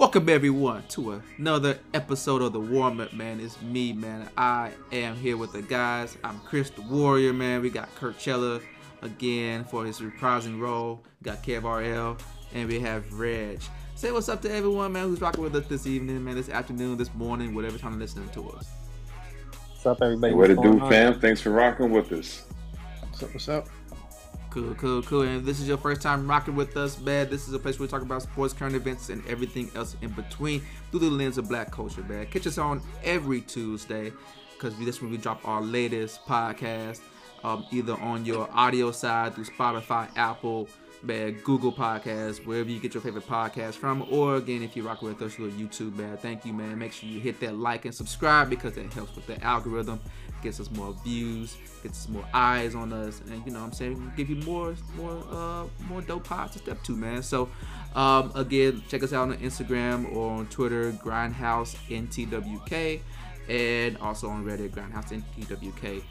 Welcome everyone to another episode of the Warm Up, man. It's me, man. I am here with the guys. I'm Chris the Warrior, man. We got Kurt Chella again for his reprising role. We got Kev RL, and we have Reg. Say what's up to everyone, man, who's rocking with us this evening, man, this afternoon, this morning, whatever time you're listening to us. What's up, everybody? What it do, fam? Thanks for rocking with us. What's up? What's up? Cool, cool, cool. And if this is your first time rocking with us, man, this is a place where we talk about sports, current events, and everything else in between through the lens of black culture, man. Catch us on every Tuesday because this when we drop our latest podcast, um, either on your audio side through Spotify, Apple, man, Google Podcasts, wherever you get your favorite podcast from, or again, if you rock with us through YouTube, man, thank you, man. Make sure you hit that like and subscribe because that helps with the algorithm gets us more views, gets us more eyes on us, and you know what I'm saying give you more more uh more dope pods to step to, man. So um again, check us out on Instagram or on Twitter, Grindhouse NTWK, and also on Reddit, Grindhouse NTWK.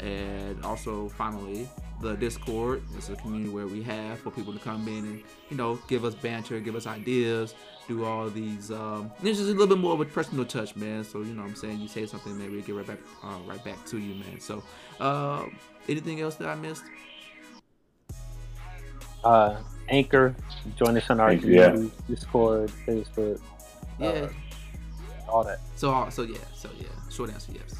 And also finally the Discord. It's a community where we have for people to come in and you know give us banter, give us ideas, do all these. Um, it's just a little bit more of a personal touch, man. So you know, what I'm saying you say something, man, we get right back, uh, right back to you, man. So, uh, anything else that I missed? Uh, Anchor, join us on our yeah. Discord, Facebook. Yeah. Uh, all that. So, so yeah, so yeah. Short answer, yes.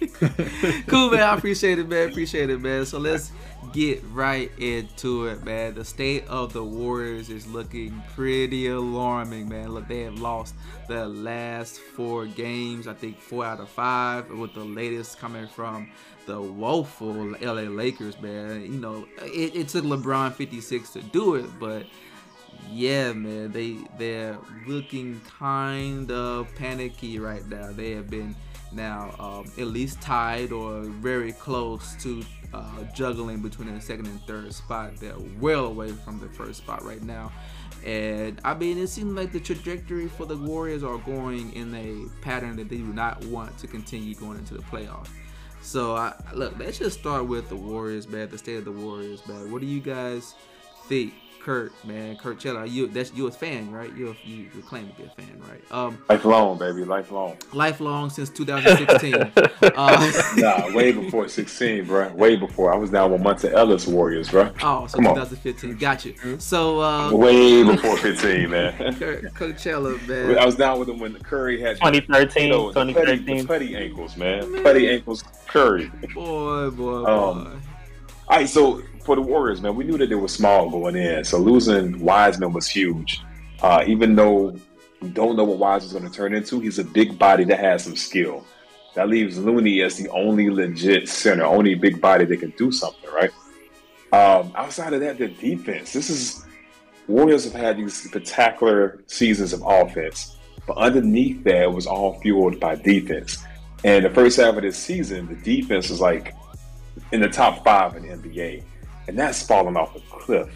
cool, man. I appreciate it, man. Appreciate it, man. So let's get right into it, man. The state of the Warriors is looking pretty alarming, man. Look, they have lost the last four games. I think four out of five, with the latest coming from the woeful LA Lakers, man. You know, it, it took LeBron 56 to do it, but yeah, man, they they're looking kind of panicky right now. They have been now um, at least tied or very close to uh, juggling between the second and third spot. They're well away from the first spot right now. And I mean, it seems like the trajectory for the Warriors are going in a pattern that they do not want to continue going into the playoffs. So, I, look, let's just start with the Warriors, man. The state of the Warriors, man. What do you guys think Kurt, man, Kurt Chella, you that's you a fan, right? You you, you claim to be a fan, right? Um, lifelong, baby, lifelong. Lifelong since 2016. uh, nah, way before 16, bro. Way before. I was down with Monta Ellis Warriors, bro. Oh, so Come 2015. On. Got you. So uh, way before 15, man. Kurt, Coachella, man. I was down with him when Curry had 2013, you know, 2013. The putty, the putty ankles, man. man. Putty ankles, Curry. Boy, boy, boy. Um, all right, so for the Warriors, man, we knew that they were small going in. So losing Wiseman was huge. Uh, even though we don't know what Wiseman's going to turn into, he's a big body that has some skill. That leaves Looney as the only legit center, only big body that can do something, right? Um, outside of that, the defense. This is Warriors have had these spectacular seasons of offense, but underneath that, was all fueled by defense. And the first half of this season, the defense was like in the top five in the NBA and that's falling off a cliff.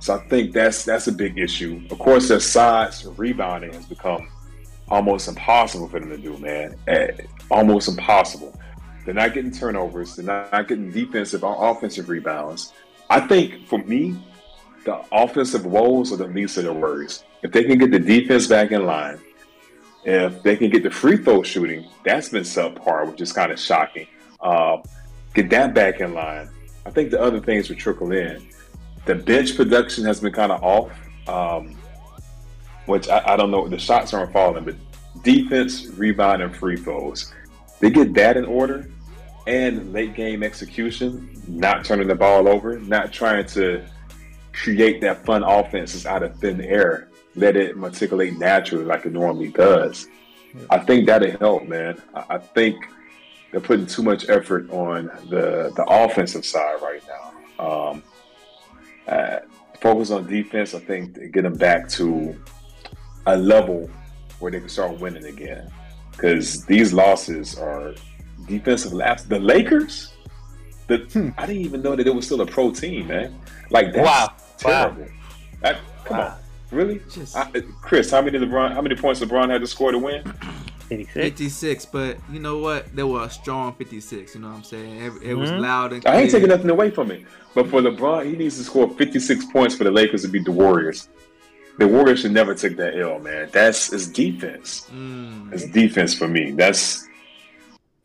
So I think that's that's a big issue. Of course, their size rebounding has become almost impossible for them to do, man. Eh, almost impossible. They're not getting turnovers. They're not getting defensive or offensive rebounds. I think for me, the offensive woes are the least of their worries. If they can get the defense back in line, if they can get the free throw shooting, that's been subpar, which is kind of shocking. Uh, get that back in line I think the other things would trickle in. The bench production has been kind of off, um, which I, I, don't know. The shots aren't falling, but defense, rebound, and free throws. They get that in order, and late game execution, not turning the ball over, not trying to create that fun offenses out of thin air. Let it matriculate naturally like it normally does. I think that'll help, man. I, I think they're putting too much effort on the the offensive side right now. Um, uh, focus on defense. I think to get them back to a level where they can start winning again. Because these losses are defensive lapses. The Lakers, the hmm. I didn't even know that it was still a pro team, man. Like that's wow. terrible. Wow. That, come wow. on, really? Just... I, Chris, how many LeBron? How many points LeBron had to score to win? 56. 56, but you know what? They were a strong 56. You know what I'm saying? It, it mm-hmm. was loud and clear. I ain't taking nothing away from it. But for LeBron, he needs to score 56 points for the Lakers to beat the Warriors. the Warriors should never take that L, man. That's it's defense. Mm. It's defense for me. That's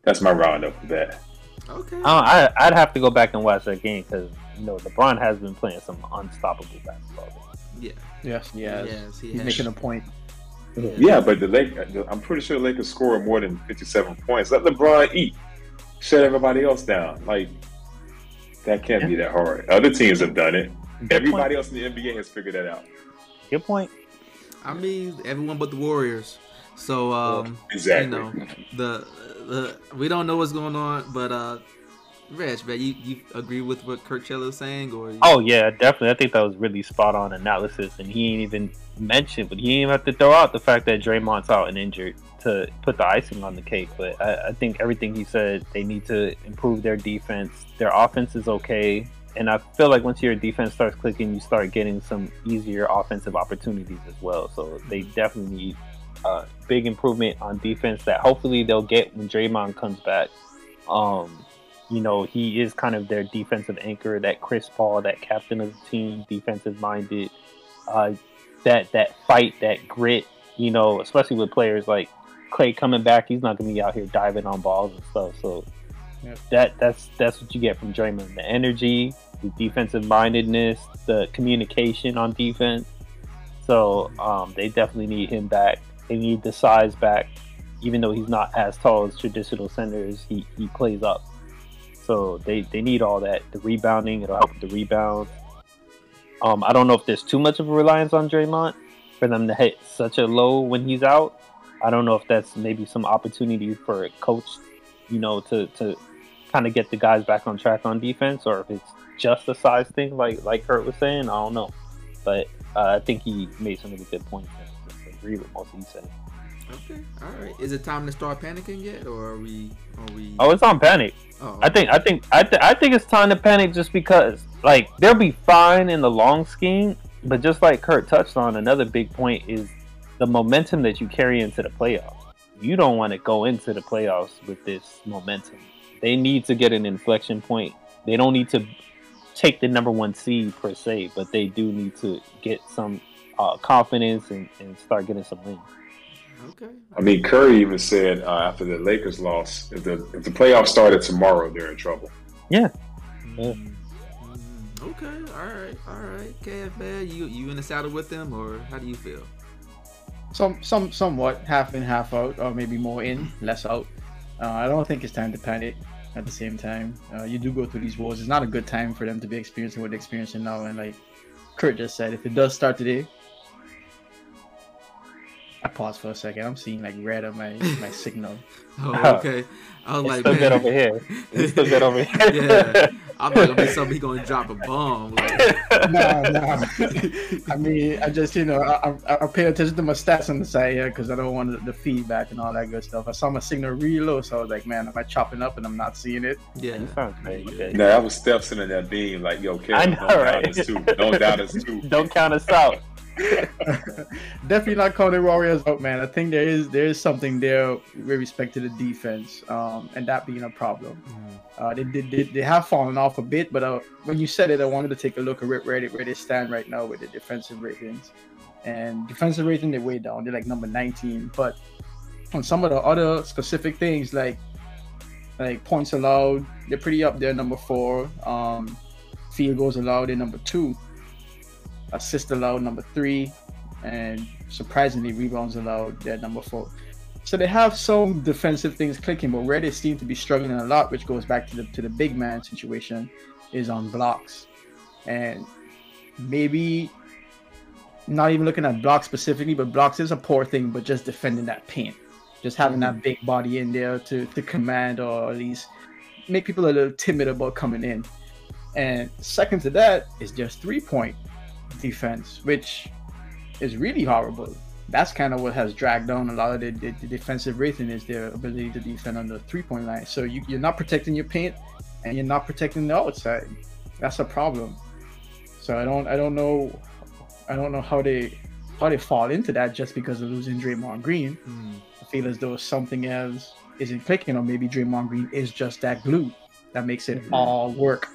that's my roundup for that. Okay. I, I'd have to go back and watch that game because you know LeBron has been playing some unstoppable basketball. Yeah. Yes. Yes. yes he He's has. making a point. Yeah. yeah, but the Lake, I'm pretty sure the Lakers score more than 57 points. Let LeBron eat, shut everybody else down. Like that can't yeah. be that hard. Other teams have done it. Good Everybody point. else in the NBA has figured that out. Good point. I mean, everyone but the Warriors. So um, exactly. You know, the, the we don't know what's going on, but uh, Reg, man, you, you agree with what Kurt Cello is saying, or? Oh yeah, definitely. I think that was really spot on analysis, and he ain't even mentioned, but he ain't have to throw out the fact that Draymond's out and injured to put the icing on the cake. But I, I think everything he said, they need to improve their defense. Their offense is okay, and I feel like once your defense starts clicking, you start getting some easier offensive opportunities as well. So they definitely need a big improvement on defense that hopefully they'll get when Draymond comes back. Um, you know, he is kind of their defensive anchor, that Chris Paul, that captain of the team, defensive minded, uh, that that fight, that grit. You know, especially with players like Klay coming back, he's not going to be out here diving on balls and stuff. So yeah. that that's that's what you get from Draymond: the energy, the defensive mindedness, the communication on defense. So um, they definitely need him back. They need the size back. Even though he's not as tall as traditional centers, he, he plays up. So they, they need all that. The rebounding, it'll help the rebounds. Um, I don't know if there's too much of a reliance on Draymond for them to hit such a low when he's out. I don't know if that's maybe some opportunity for a coach, you know, to, to kind of get the guys back on track on defense, or if it's just a size thing, like like Kurt was saying. I don't know, but uh, I think he made some really good points. I agree with most of he said. Okay, all right. Is it time to start panicking yet, or are we? Are we? Oh, it's on panic. Oh, I think I think I, th- I think it's time to panic just because like they'll be fine in the long scheme, but just like Kurt touched on, another big point is the momentum that you carry into the playoffs. You don't want to go into the playoffs with this momentum. They need to get an inflection point. They don't need to take the number one seed per se, but they do need to get some uh, confidence and, and start getting some wins. Okay. I mean, Curry even said uh, after the Lakers lost, if the if the playoffs started tomorrow, they're in trouble. Yeah. Mm-hmm. Okay. All right. All right. KF man, you you in the saddle with them, or how do you feel? Some some somewhat half in, half out, or maybe more in, less out. Uh, I don't think it's time to panic. At the same time, uh, you do go through these wars. It's not a good time for them to be experiencing what they're experiencing now. And like Kurt just said, if it does start today, I pause for a second. I'm seeing like red on my my signal. Oh, okay. I was it's like, still man. good over here. It's still good over here. yeah. I'm not gonna be something he gonna drop a bomb. Like. nah, nah. I mean, I just you know I, I, I pay attention to my stats on the side here because I don't want the, the, feedback and all that good stuff. I saw my signal real low, so I was like, man, am I chopping up and I'm not seeing it? Yeah, okay. No, that was steps in that beam. Like, yo, Kevin, I know, don't right? doubt us too. Don't doubt us too. don't count us out. Definitely not calling the Warriors out, man. I think there is there is something there with respect to the defense, um, and that being a problem. Mm. Uh, they, they, they, they have fallen off a bit, but uh, when you said it, I wanted to take a look at where they, where they stand right now with the defensive ratings. And defensive rating, they're way down. They're like number 19. But on some of the other specific things, like like points allowed, they're pretty up there, number four. Um, field goals allowed, they're number two assist allowed number three, and surprisingly rebounds allowed they're number four. So they have some defensive things clicking, but where they seem to be struggling a lot, which goes back to the to the big man situation, is on blocks, and maybe not even looking at blocks specifically, but blocks is a poor thing, but just defending that paint, just having mm-hmm. that big body in there to to command or at least make people a little timid about coming in. And second to that is just three point defense, which is really horrible. That's kind of what has dragged down a lot of the, the, the defensive rating is their ability to defend on the three point line. So you, you're not protecting your paint and you're not protecting the outside. That's a problem. So I don't I don't know I don't know how they how they fall into that just because of losing Draymond Green. Mm. I feel as though something else isn't clicking, or maybe Draymond Green is just that glue that makes it all work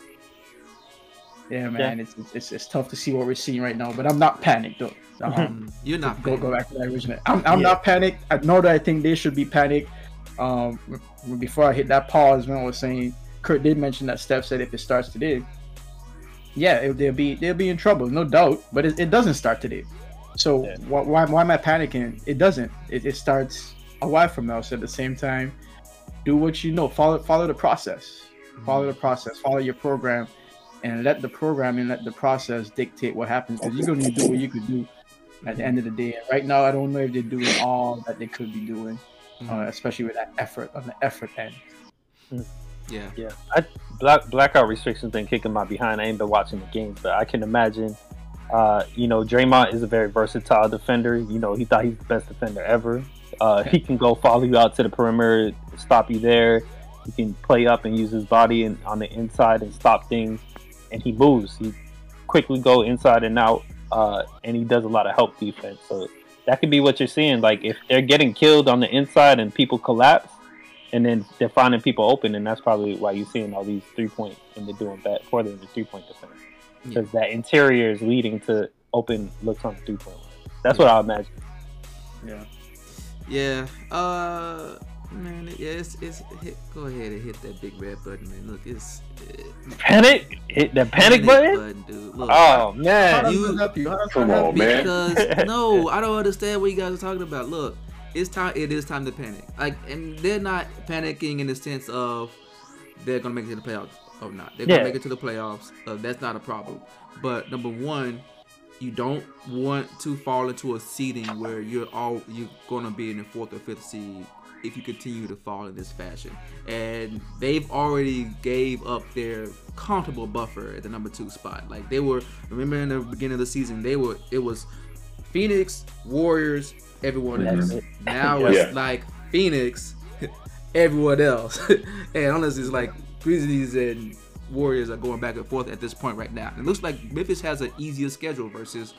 Yeah, man, yeah. It's, it's it's tough to see what we're seeing right now, but I'm not panicked though. Um, You're not. Go go back to that original. I'm, I'm yeah. not panicked. I know that I think they should be panicked. Um, before I hit that pause, when I was saying, Kurt did mention that Steph said if it starts today, yeah, it, they'll be they'll be in trouble, no doubt. But it, it doesn't start today. So yeah. why, why, why am I panicking? It doesn't. It, it starts a while from now. So at the same time, do what you know. Follow follow the process. Follow the process. Follow your program, and let the programming, let the process dictate what happens. Because you're gonna do what you could do at the end of the day. And right now, I don't know if they're doing all that they could be doing, mm-hmm. uh, especially with that effort on the effort end. Mm. Yeah, yeah. I, black blackout restrictions been kicking my behind. I ain't been watching the games, but I can imagine. Uh, you know, Draymond is a very versatile defender. You know, he thought he's the best defender ever. Uh, he can go follow you out to the perimeter, stop you there. He can play up and use his body and, on the inside and stop things. And he moves. He quickly go inside and out, uh, and he does a lot of help defense. So that could be what you're seeing. Like if they're getting killed on the inside and people collapse, and then they're finding people open, and that's probably why you're seeing all these three point and they're doing that for them the three point defense because yeah. that interior is leading to open looks on the three point line. That's yeah. what I imagine. Yeah. Yeah. Uh, man, yeah, it's, it's hit, go ahead and hit that big red button, man. Look, it's it, panic. Hit the panic, panic button? button. dude. Look, oh man, you, come on, man. Because no, I don't understand what you guys are talking about. Look, it's time. It is time to panic. Like, and they're not panicking in the sense of they're gonna make it to the playoffs or not. They're gonna yeah. make it to the playoffs. Uh, that's not a problem. But number one, you don't want to fall into a seeding where you're all you're gonna be in the fourth or fifth seed if you continue to fall in this fashion. And they've already gave up their comfortable buffer at the number two spot. Like they were remember in the beginning of the season, they were it was Phoenix, Warriors, everyone else. Now it's yeah. like Phoenix, everyone else. and honestly it's like Grizzlies and Warriors are going back and forth at this point right now. It looks like Memphis has an easier schedule versus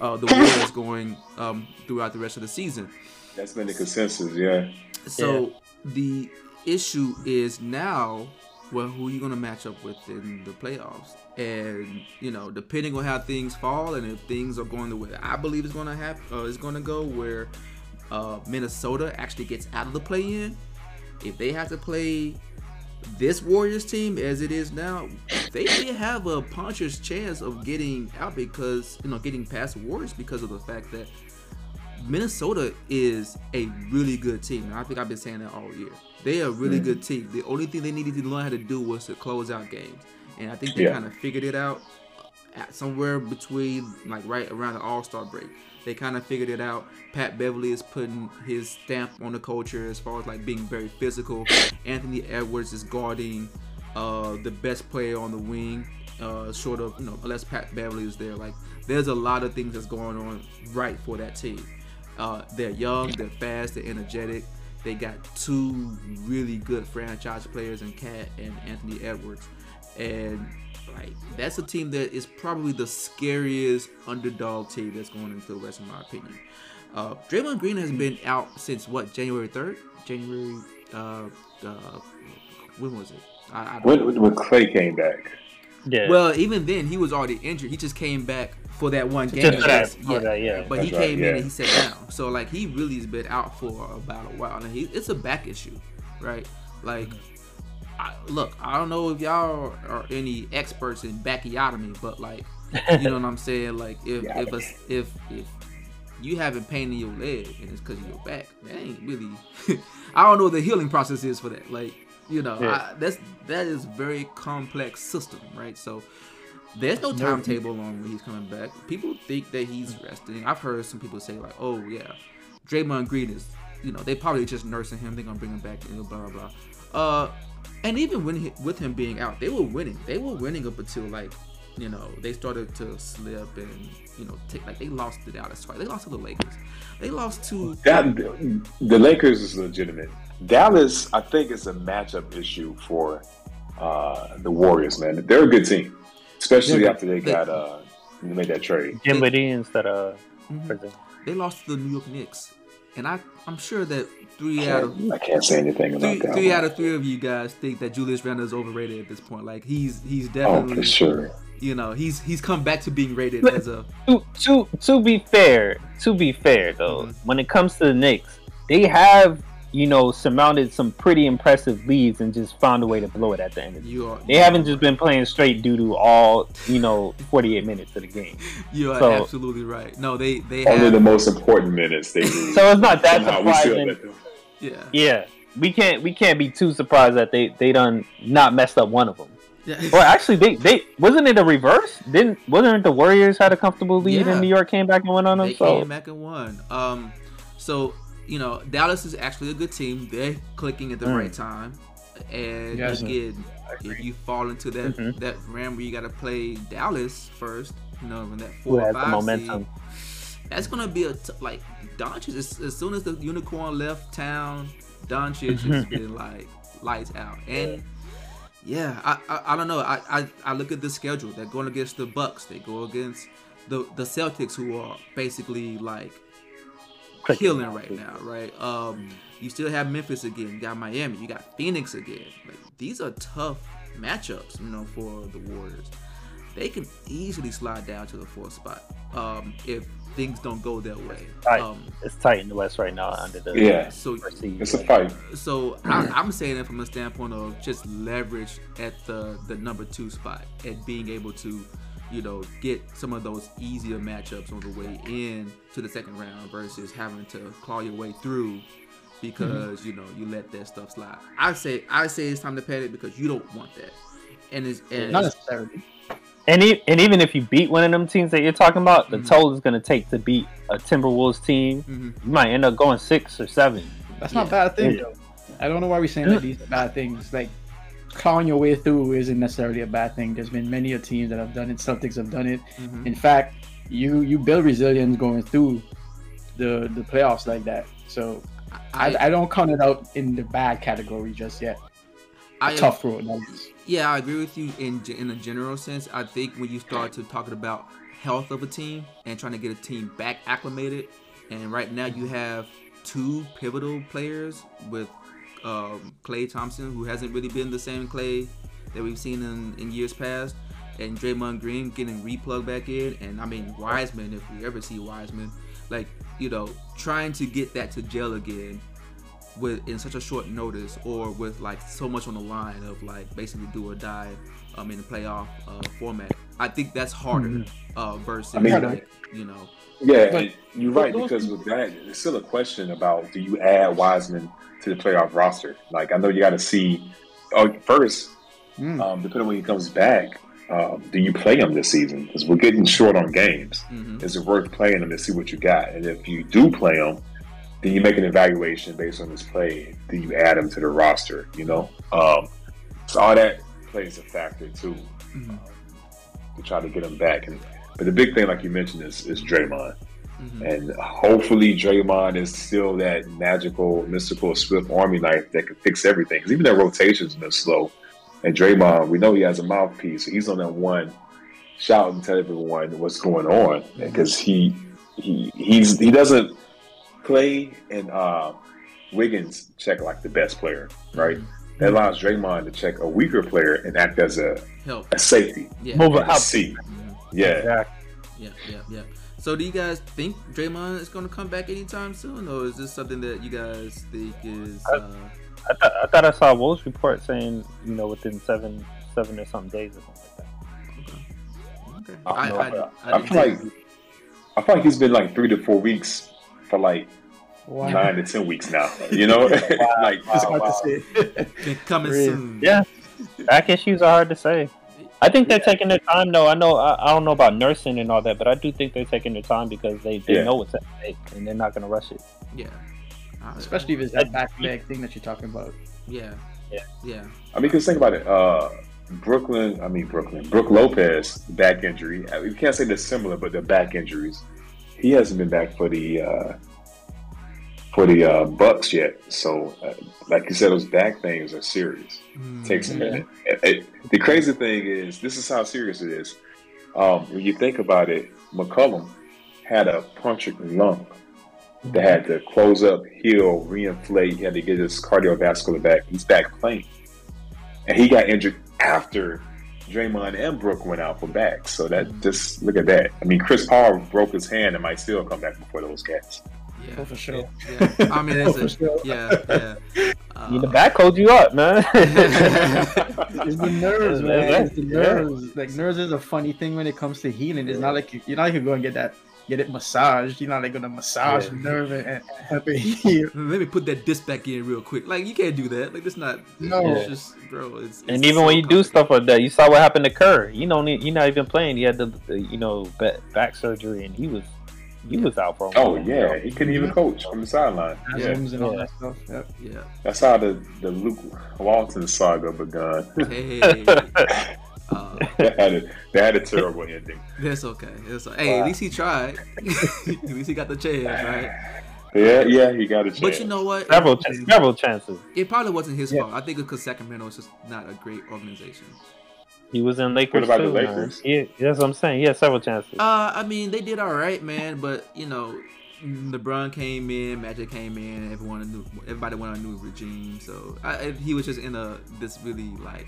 uh, the Warriors going um, throughout the rest of the season. That's been the consensus, yeah. So yeah. the issue is now, well, who are you going to match up with in the playoffs? And you know, depending on how things fall, and if things are going the way I believe is going to happen, uh, going to go, where uh, Minnesota actually gets out of the play-in, if they have to play this Warriors team as it is now, they may have a puncher's chance of getting out because you know getting past Warriors because of the fact that Minnesota is a really good team. And I think I've been saying that all year. They are a really mm good team. The only thing they needed to learn how to do was to close out games, and I think they yeah. kind of figured it out at somewhere between like right around the All Star break they kind of figured it out. Pat Beverley is putting his stamp on the culture as far as like being very physical. Anthony Edwards is guarding uh, the best player on the wing, uh, short of you know unless Pat Beverley is there. Like there's a lot of things that's going on right for that team. Uh, they're young, they're fast, they're energetic. They got two really good franchise players in KAT and Anthony Edwards, and like that's a team that is probably the scariest underdog team that's going into the West, in my opinion. Uh, Draymond Green has been out since what January third, January. Uh, uh, when was it? I, I when, when Klay came back. Yeah. Well, even then he was already injured. He just came back for that one game. Just yeah. That, yeah. But That's he came right, in and he sat down. So like he really has been out for about a while, and he, it's a back issue, right? Like. I, look, I don't know if y'all are any experts in bacchiotomy, but like, you know what I'm saying? Like, if if a, if if you having pain in your leg and it's because of your back, that ain't really. I don't know what the healing process is for that. Like, you know, yeah. I, that's that is very complex system, right? So there's no timetable on when he's coming back. People think that he's resting. I've heard some people say like, "Oh yeah, Draymond Green is," you know, they probably just nursing him. They're gonna bring him back, and blah blah blah. Uh, and even when he, with him being out, they were winning. They were winning up until like, you know, they started to slip and you know take like they lost to Dallas twice. They lost to the Lakers. They lost to that. The Lakers is legitimate. Dallas, I think, is a matchup issue for uh, the Warriors. Man, they're a good team, especially yeah, after they, they got uh, they made that trade. Dinwiddie instead of mm-hmm. They lost to the New York Knicks and I I'm sure that three out of I can't say anything about three, that. three one. out of three of you guys think that Julius Randle is overrated at this point. Like he's he's Oh, definitely for sure. you know he's he's come back to being rated But- as a to to to be fair, to be fair though, Mhm. when it comes to the Knicks, they have you know surmounted some pretty impressive leads and just found a way to blow it at the end of the. you are They haven't just been playing straight doo doo all you know 48 minutes of the game. you are so- absolutely right. No, they they Only have the most important minutes they lose. So it's not that Somehow we surprising. yeah Yeah, we can't we can't be too surprised that they they done not messed up one of them. yeah. Or actually, they they wasn't it a reverse? Didn't wasn't it the Warriors had a comfortable lead Yeah. and New York came back and went on them? they So came back and won. Um, so you know Dallas is actually a good team. They're clicking at the Mm. right time, and Yes, again, if you fall into that Mhm. that ram where you got to play Dallas first, you know, in that who four or five momentum? seed, that's gonna be a t- like Doncic. As, as soon as the unicorn left town, Doncic has been like lights out, and yeah, I I, I don't know. I, I I look at the schedule. They're going against the Bucks. They go against the the Celtics, who are basically like Clicking. Killing right now, right? Um, you still have Memphis again. You got Miami. You got Phoenix again. Like these are tough matchups, you know, for the Warriors. They can easily slide down to the fourth spot um, if things don't go their way. Right. Um, It's tight in the West right now under the Yeah, so first seed. it's a fight. so I, I'm saying it from a standpoint of just leverage at the the number two spot and being able to, you know, get some of those easier matchups on the way in to the second round versus having to claw your way through because you know you let that stuff slide. I say I say it's time to panic because you don't want that, and it's and Not it's- necessarily. And, e- and even if you beat one of them teams that you're talking about, the Mhm. toll is going to take to beat a Timberwolves team. Mhm. You might end up going six or seven. That's not a bad thing Yeah. though. I don't know why we're saying that these are bad things. Like clawing your way through isn't necessarily a bad thing. There's been many a teams that have done it. Celtics have done it. Mhm. In fact, you you build resilience going through the the playoffs like that. So I, I don't count it out in the bad category just yet. I- tough road. Yeah, I agree with you in in a general sense. I think when you start to talking about health of a team and trying to get a team back acclimated, and right now you have two pivotal players with um, Klay Thompson, who hasn't really been the same Klay that we've seen in, in years past, and Draymond Green getting replugged back in, and I mean Wiseman, if we ever see Wiseman, like you know, trying to get that to gel again with in such a short notice or with like so much on the line of like basically do or die um in the playoff uh, format. I think that's harder uh versus I mean- like you know Yeah, But- you're right because with that, it's still a question about do you add Wiseman to the playoff roster? Like I know you got to see. Oh, first, Mm. um, depending on when he comes back, um, do you play him this season? Because we're getting short on games. mhm. Is it worth playing him to see what you got? And if you do play him, then you make an evaluation based on his play. Do you add him to the roster? You know, um, so all that plays a factor too Mhm. To try to get him back. And but the big thing, like you mentioned, is is Draymond. Mhm. And hopefully, Draymond is still that magical, mystical, swift army knife that can fix everything. Because even their rotations been slow. And Draymond, we know he has a mouthpiece. So he's on that one shouting to everyone what's going on because he he he's he doesn't play and uh, Wiggins check like the best player, right? That allows Draymond to check a weaker player and act as a, help a safety, yeah Move it and up. C. Mhm. Yeah. Exactly. yeah yeah yeah. So do you guys think Draymond is going to come back anytime soon, or is this something that you guys think is? Uh, I, th- I thought I saw a Woj report saying you know within seven seven or something days or something like that. okay. I I, don't I. I, I feel like I feel like he's been like three to four weeks for like Wow. nine to ten weeks now. You know, like It's Wow, hard wow. to say. coming Really? soon. Yeah, back issues are hard to say. I think they're taking their time though. I know I, I don't know about nursing and all that, but I do think they're taking their time because they, they Yeah. know what's at stake and they're not going to rush it. yeah. I- Especially if it's that back leg thing that you're talking about. yeah, Yeah. yeah. I mean, because think about it. Uh, Brooklyn, I mean Brooklyn, Brook Lopez back injury. I mean, you can't say they're similar, but they're back injuries. He hasn't been back for the uh, for the uh, Bucks yet. So, uh, like you said, those back things are serious. Mm. takes a minute. It- it- the crazy thing is, this is how serious it is. Um, when you think about it, McCollum had a punctured lung that had to close up, heal, reinflate. He had to get his cardiovascular back. He's back playing, and he got injured after Draymond and Brook went out for back. So that just look at that. I mean, Chris Paul broke his hand and might still come back before those cats. Yeah, oh, for sure. Yeah. I mean, it's a, sure. yeah, yeah. Uh, the back hold you up, man. it's the nerves, man. It's the nerves. Like nerves is a funny thing when it comes to healing. It's not like you, you're not gonna go and get that get it massaged. You're not like gonna massage yeah. the nerve and, and help it heal. Let me put that disc back in real quick. Like you can't do that. Like it's not. No, it's just bro. It's, and even so when you do stuff like that, you saw what happened to Kerr. You know, he's not even playing. He had the, the you know back surgery, and he was he was out for. Oh yeah, he couldn't even coach from the sideline. Yeah. and all that stuff. Yep. Yeah, that's how the the Luke Walton saga begun. Hey. Uh, they, had a, they had a terrible ending. That's okay. It's like, hey, wow. at least he tried. at least he got the chance, right? Yeah, yeah, he got a chance. But you know what? Several, several chances. It probably wasn't his yeah. fault. I think it's because Sacramento is just not a great organization. He was in Lakers. What about too, the Lakers? Yeah, that's what I'm saying. He had several chances. Uh, I mean, they did all right, man. But you know, LeBron came in, Magic came in. Everyone knew, everybody went on a new regime. So I, he was just in a this really like.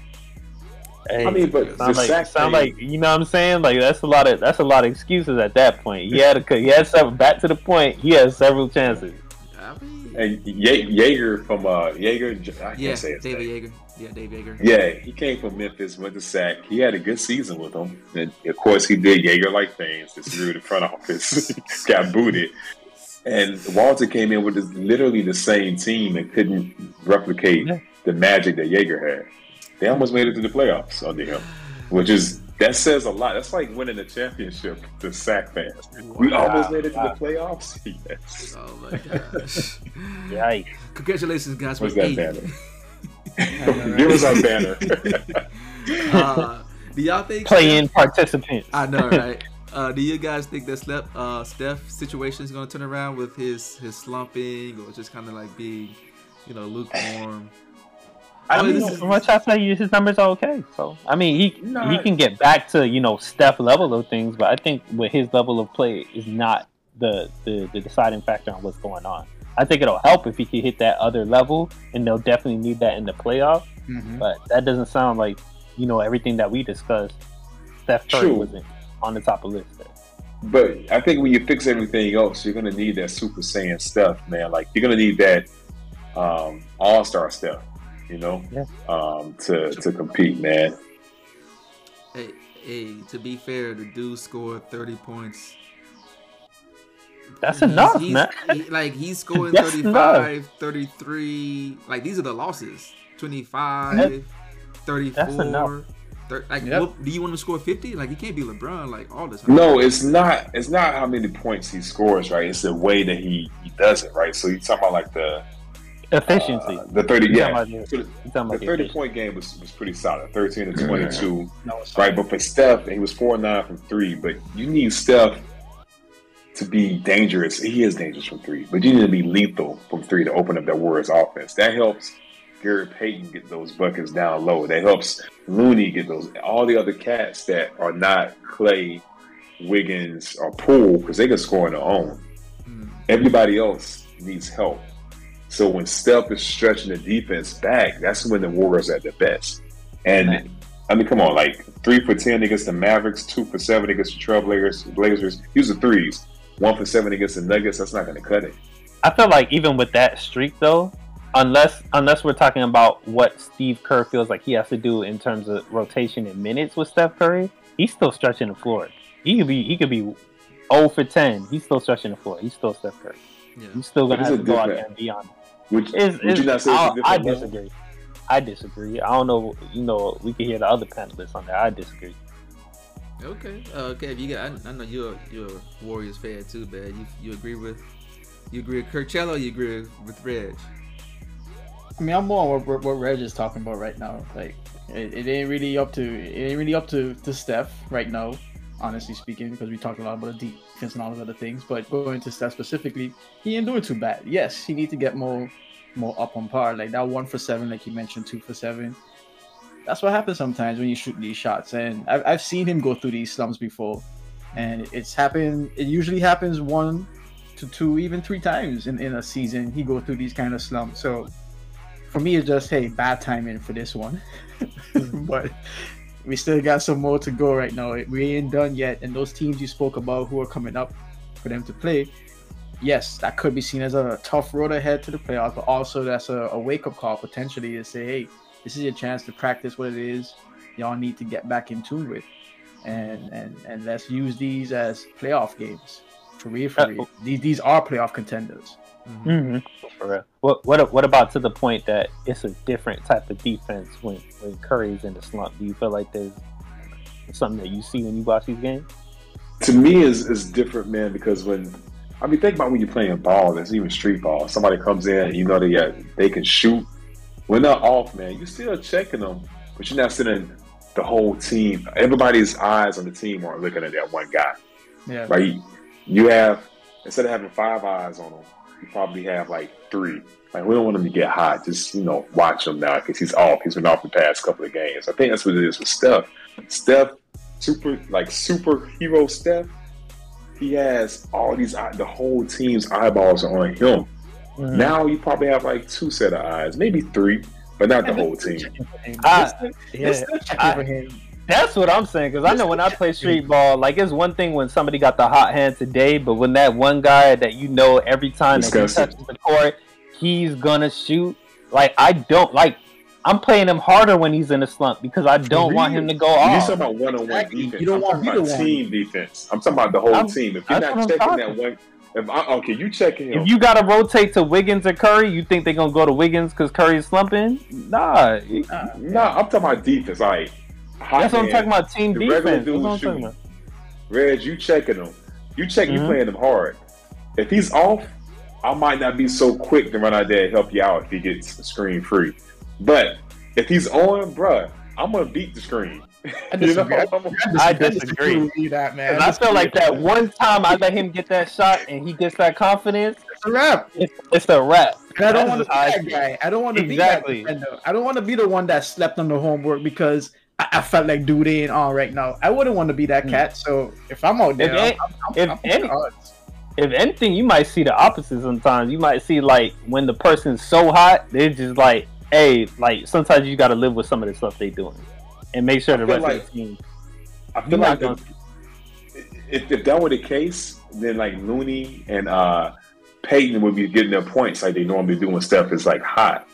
Hey, I mean, but sound like, sound like you know what I'm saying? Like that's a lot of that's a lot of excuses at that point. He had a, he had several back to the point. He had several chances. I mean, and Joerger from uh Joerger, I can't yeah, say his David name. Joerger. Yeah, Dave Joerger. Yeah, he came from Memphis, went to SAC. He had a good season with them. And of course, he did Joerger like things to screw the front office, got booted. And Walton came in with this, literally the same team and couldn't replicate yeah. the magic that Joerger had. They almost made it to the playoffs under him, which is that says a lot. That's like winning a championship to SAC fans. Wow. We almost made it to the playoffs. Yes. Oh my gosh! Yikes! Congratulations, guys. What's that banner? Give us our banner. uh, do y'all think playing participants? I know, right? Uh, do you guys think that Steph, uh, Steph situation is going to turn around with his his slumping or just kind of like being, you know, lukewarm? I mean, oh, from what I tell you, his numbers are okay. So I mean, he no, he can get back to you know Steph level of things, but I think with his level of play is not the the, the deciding factor on what's going on. I think it'll help if he can hit that other level, and they'll definitely need that in the playoff. Mm-hmm. But that doesn't sound like you know everything that we discussed. Steph Curry wasn't on the top of the list. There. But I think when you fix everything else, you're gonna need that Super Saiyan stuff, man. Like you're gonna need that um, All Star stuff, you know, yeah. um, to to compete, man. Hey, hey, to be fair, the dude scored 30 points that's enough, he's, man. He, like he's scoring 35, enough. 33. Like these are the losses. 25, 34. 30, like, yep. what, do you want to score 50? Like, he can't be LeBron like all the time. No, it's not. It's not how many points he scores, right? It's the way that he, he does it, right? So you talking about like the efficiency. Uh, the 30, yeah. So the, the 30 point game was, was pretty solid 13 to 22, no, right? But for Steph, he was 4 9 from three. But you need Steph to be dangerous. He is dangerous from three, but you need to be lethal from three to open up that Warriors offense. That helps Gary Payton get those buckets down low. That helps Looney get those. All the other cats that are not Klay, Wiggins, or Poole because they can score on their own. Mm. Everybody else needs help. So when Steph is stretching the defense back, that's when the Warriors are at their best. And I mean, come on, like three for ten against the Mavericks, two for seven against the Trailblazers. Blazers. Use the threes one for seven against the Nuggets, that's not going to cut it. I feel like even with that streak, though, unless unless we're talking about what Steve Kerr feels like he has to do in terms of rotation and minutes with Steph Curry, he's still stretching the floor. He could be he could be 0 for 10. He's still stretching the floor. He's still Steph Curry. Yeah. He's still gonna have to go out there and be on. Would, it's, would you not say I, I disagree. I disagree. I don't know. You know, we can hear the other panelists on that. I disagree. Okay. Uh, okay. If you got, I, I, know you're you're a Warriors fan too, man. You you agree with you agree with Curcello? you agree with Reg? I mean, I'm more what, what Reg is talking about right now. Like, it, it ain't really up to it ain't really up to to Steph right now. Honestly speaking, because we talked a lot about the defense and all those other things, but going to Steph specifically, he ain't doing too bad. Yes, he need to get more more up on par. Like that one for seven, like you mentioned, two for seven that's what happens sometimes when you shoot these shots. And I've, I've seen him go through these slumps before, and it's happened. It usually happens one to two, even three times in, in a season, he go through these kind of slumps. So for me, it's just hey, bad timing for this one. Mm-hmm. but we still got some more to go right now. We ain't done yet, and those teams you spoke about who are coming up for them to play, yes, that could be seen as a tough road ahead to the playoffs, but also that's a, a wake up call potentially to say, hey, this is your chance to practice what it is y'all need to get back in tune with, and and and let's use these as playoff games for real. For real. These these are playoff contenders. Mm-hmm. For real. What what what about to the point that it's a different type of defense when when Curry's in the slump? Do you feel like there's something that you see when you watch these games? To me, is is different, man. Because when I mean, think about when you're playing ball. That's even street ball. Somebody comes in, you know they got, they can shoot. When they're off, man, you're still checking them, but you're not sitting the whole team. Everybody's eyes on the team aren't looking at that one guy. Yeah. Right. You have instead of having five eyes on him, you probably have like three. Like we don't want him to get hot. Just you know, watch him now because he's off. He's been off the past couple of games. I think that's what it is with Steph. Steph, super like superhero Steph. He has all these the whole team's eyeballs are on him. Mm-hmm. Now you probably have like two set of eyes, maybe three, but not the whole team. I, yeah, I, that's what I'm saying because I know when I play street ball, like it's one thing when somebody got the hot hand today, but when that one guy that you know every time that he touches the court, he's gonna shoot. Like I don't like. I'm playing him harder when he's in a slump because I don't want him to go off. You're talking about one-on-one defense. You don't I'm want about team defense. I'm talking about the whole I'm, team. If you're not checking that one, if I, okay, you checking him. If you gotta rotate to Wiggins or Curry, you think they're gonna go to Wiggins because Curry's slumping? Nah, nah, nah. I'm talking about defense. All right, That's what I'm talking about. Team the defense. That's what I'm talking about. Reg, you checking him? You check. Mm-hmm. You playing him hard. If he's off, I might not be so quick to run out there and help you out if he gets screen free. But if he's on, bruh, I'm gonna beat the screen. I disagree. you know, I disagree. That man. I feel like that one time I let him get that shot and he gets that confidence. It's a wrap. It's, it's a wrap. And I don't want to be that guy. I don't want to exactly. be that. I don't want to be the one that slept on the homework because I, I, felt like dude ain't on right now. I wouldn't want to be that hmm. cat. So if I'm out there, if, I'm, I'm, if, I'm any, if anything, you might see the opposite sometimes. You might see like when the person's so hot, they're just like, hey, like sometimes you got to live with some of the stuff they doing and make sure the rest like, of the team. I feel like the, if, if that were the case, then like Looney and uh, Payton would be getting their points like they normally do when Steph is like hot.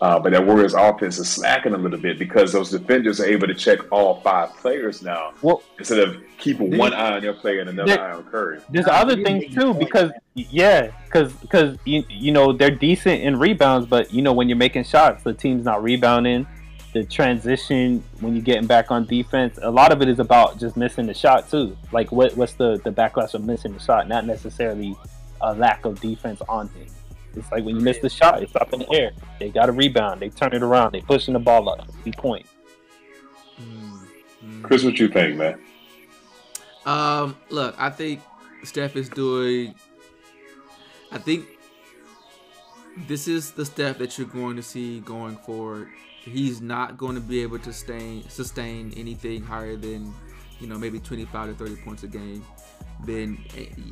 Uh, but that Warriors offense is slacking a little bit because those defenders are able to check all five players now well, instead of keeping one eye on their player and another there, eye on Curry. There's other things too because yeah, because because you you know they're decent in rebounds, but you know when you're making shots, the team's not rebounding the transition when you're getting back on defense, a lot of it is about just missing the shot too. Like what what's the the backlash of missing the shot, not necessarily a lack of defense on him. It's like when you miss the shot, it's up in the air. They got a rebound, they turn it around, they pushing the ball up, the point. Mm-hmm. Chris, what you think, man? Um, look, I think Steph is doing. I think this is the step that you're going to see going forward he's not going to be able to sustain sustain anything higher than you know maybe 25 to 30 points a game then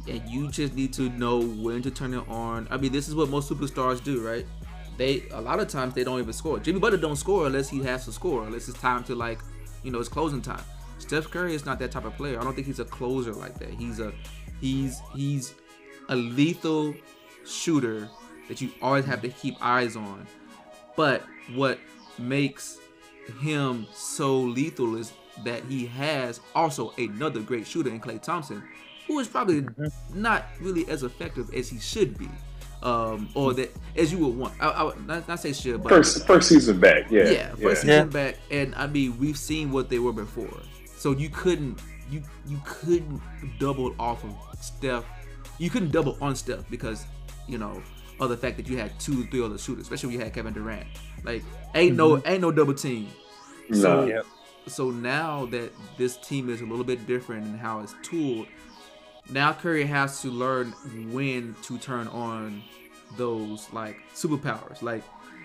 and you just need to know when to turn it on. I mean this is what most superstars do right? They a lot of times they don't even score. Jimmy butler don't score unless he has to score unless it's time to like you know it's closing time. Steph curry is not that type of player. I don't think he's a closer like that. He's a he's he's a lethal shooter that you always have to keep eyes on. But what makes him so lethal is that he has also another great shooter in Klay Thompson, who is probably mm-hmm. not really as effective as he should be, um, or that as you would want. I, I would not, not say should, but first first season back, yeah, yeah, first yeah. season back, and I mean we've seen what they were before, so you couldn't you you couldn't double off of Steph, you couldn't double on Steph because you know of the fact that you had two, three other shooters, especially when you had Kevin Durant. Like, ain't mm-hmm. no, ain't no double team. So, yep. so now that this team is a little bit different in how it's tooled, now Curry has to learn when to turn on those like superpowers. Like,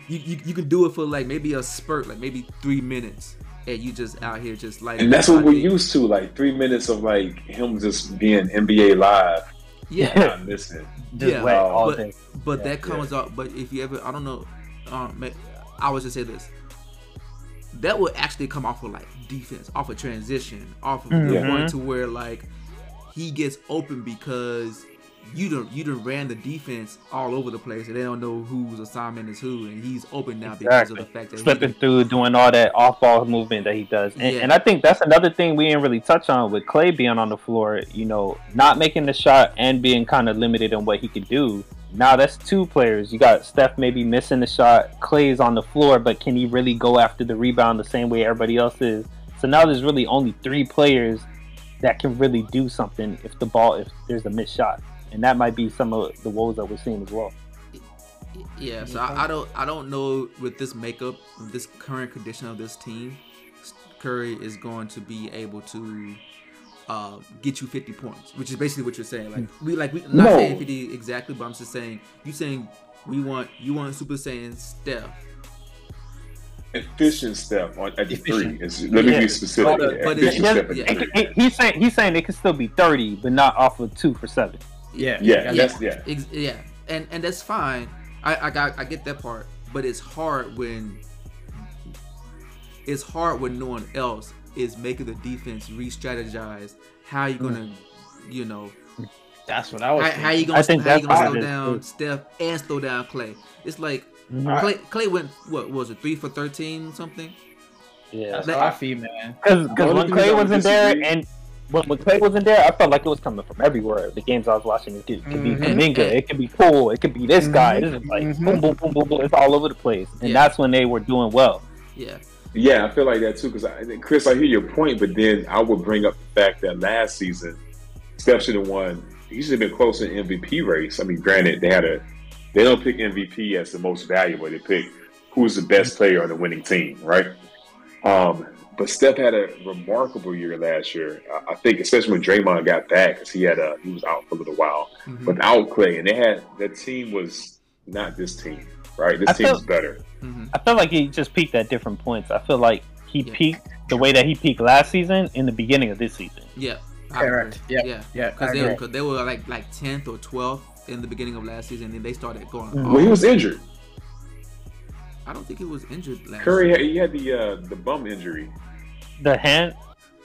you, you, you can do it for like maybe a spurt, like maybe three minutes, and you just out here just like. And that's what we're used to, like three minutes of like him just being NBA live Yeah, not missing. Just Yeah, wet all but- but Yeah, that comes up. But if you ever, I don't know, um, ma- I was just say this. That would actually come off of like defense, off of transition, off of the Mhm. one to where like he gets open because you don't you done ran the defense all over the place and they don't know whose assignment is who and he's open now because of the fact that slipping through, doing all that off ball movement that he does. And, Yeah. and I think that's another thing we didn't really touch on with Klay being on the floor, you know, not making the shot and being kind of limited on what he could do. Now that's two players. You got Steph maybe missing the shot. Klay's on the floor, but can he really go after the rebound the same way everybody else is? So now there's really only three players that can really do something if the ball, if there's a missed shot. And that might be some of the woes that we're seeing as well. Yeah, so I, I don't I don't know with this makeup, this current condition of this team, Curry is going to be able to uh, get you 50 points, which is basically what you're saying. Like we like we not No. saying 50 exactly, but I'm just saying you saying we want you want Super Saiyan Steph, Efficient Steph on at the Efficient. three. It's, let me Yeah. be specific. But- but it's- Efficient Steph at yeah. the It three. he's saying he's saying it could still be 30, but not off of two for seven. Yeah, Yeah, that's yeah. Ex- yeah, and and that's fine. I I got I get that part, but it's hard when it's hard when no one else is making the defense re-strategize. How you're gonna, you know, That's what I was. how, how you gonna I think how you gonna slow down too. Steph and slow down Klay? It's like Mhm. Klay Klay went what was it three for thirteen something? Yeah, That's That- how I feel, man. because when Klay wasn't disagree- there and when, when Klay wasn't there, I felt like it was coming from everywhere. The games I was watching, it could, it could be Mhm. Kuminga, it could be Poole, it could be this guy. This is like Mhm. boom, boom, boom, boom, boom. It's all over the place, and Yeah. that's when they were doing well. Yeah, Yeah, I feel like that too. Because Chris, I hear your point, but then I would bring up the fact that last season, Steph should have won. He should have been close in MVP race. I mean, granted, they had a they don't pick MVP as the most valuable. They pick who's the best player on the winning team, right? Um, but Steph had a remarkable year last year. I- think, especially when Draymond got back, because he had a he was out for a little while Mhm. without Klay, and they had that team was not this team, right? This I team feel- is better. Mhm. I feel like he just peaked at different points. I feel like he Yeah. peaked the way that he peaked last season in the beginning of this season. yeah, I Correct. agree. Yeah. yeah, Yeah, because I they, they were like like tenth or twelfth in the beginning of last season, and then they started going. Mhm. Well, he was injured. I don't think he was injured last. Curry, year. he had the uh, the bum injury, The hand,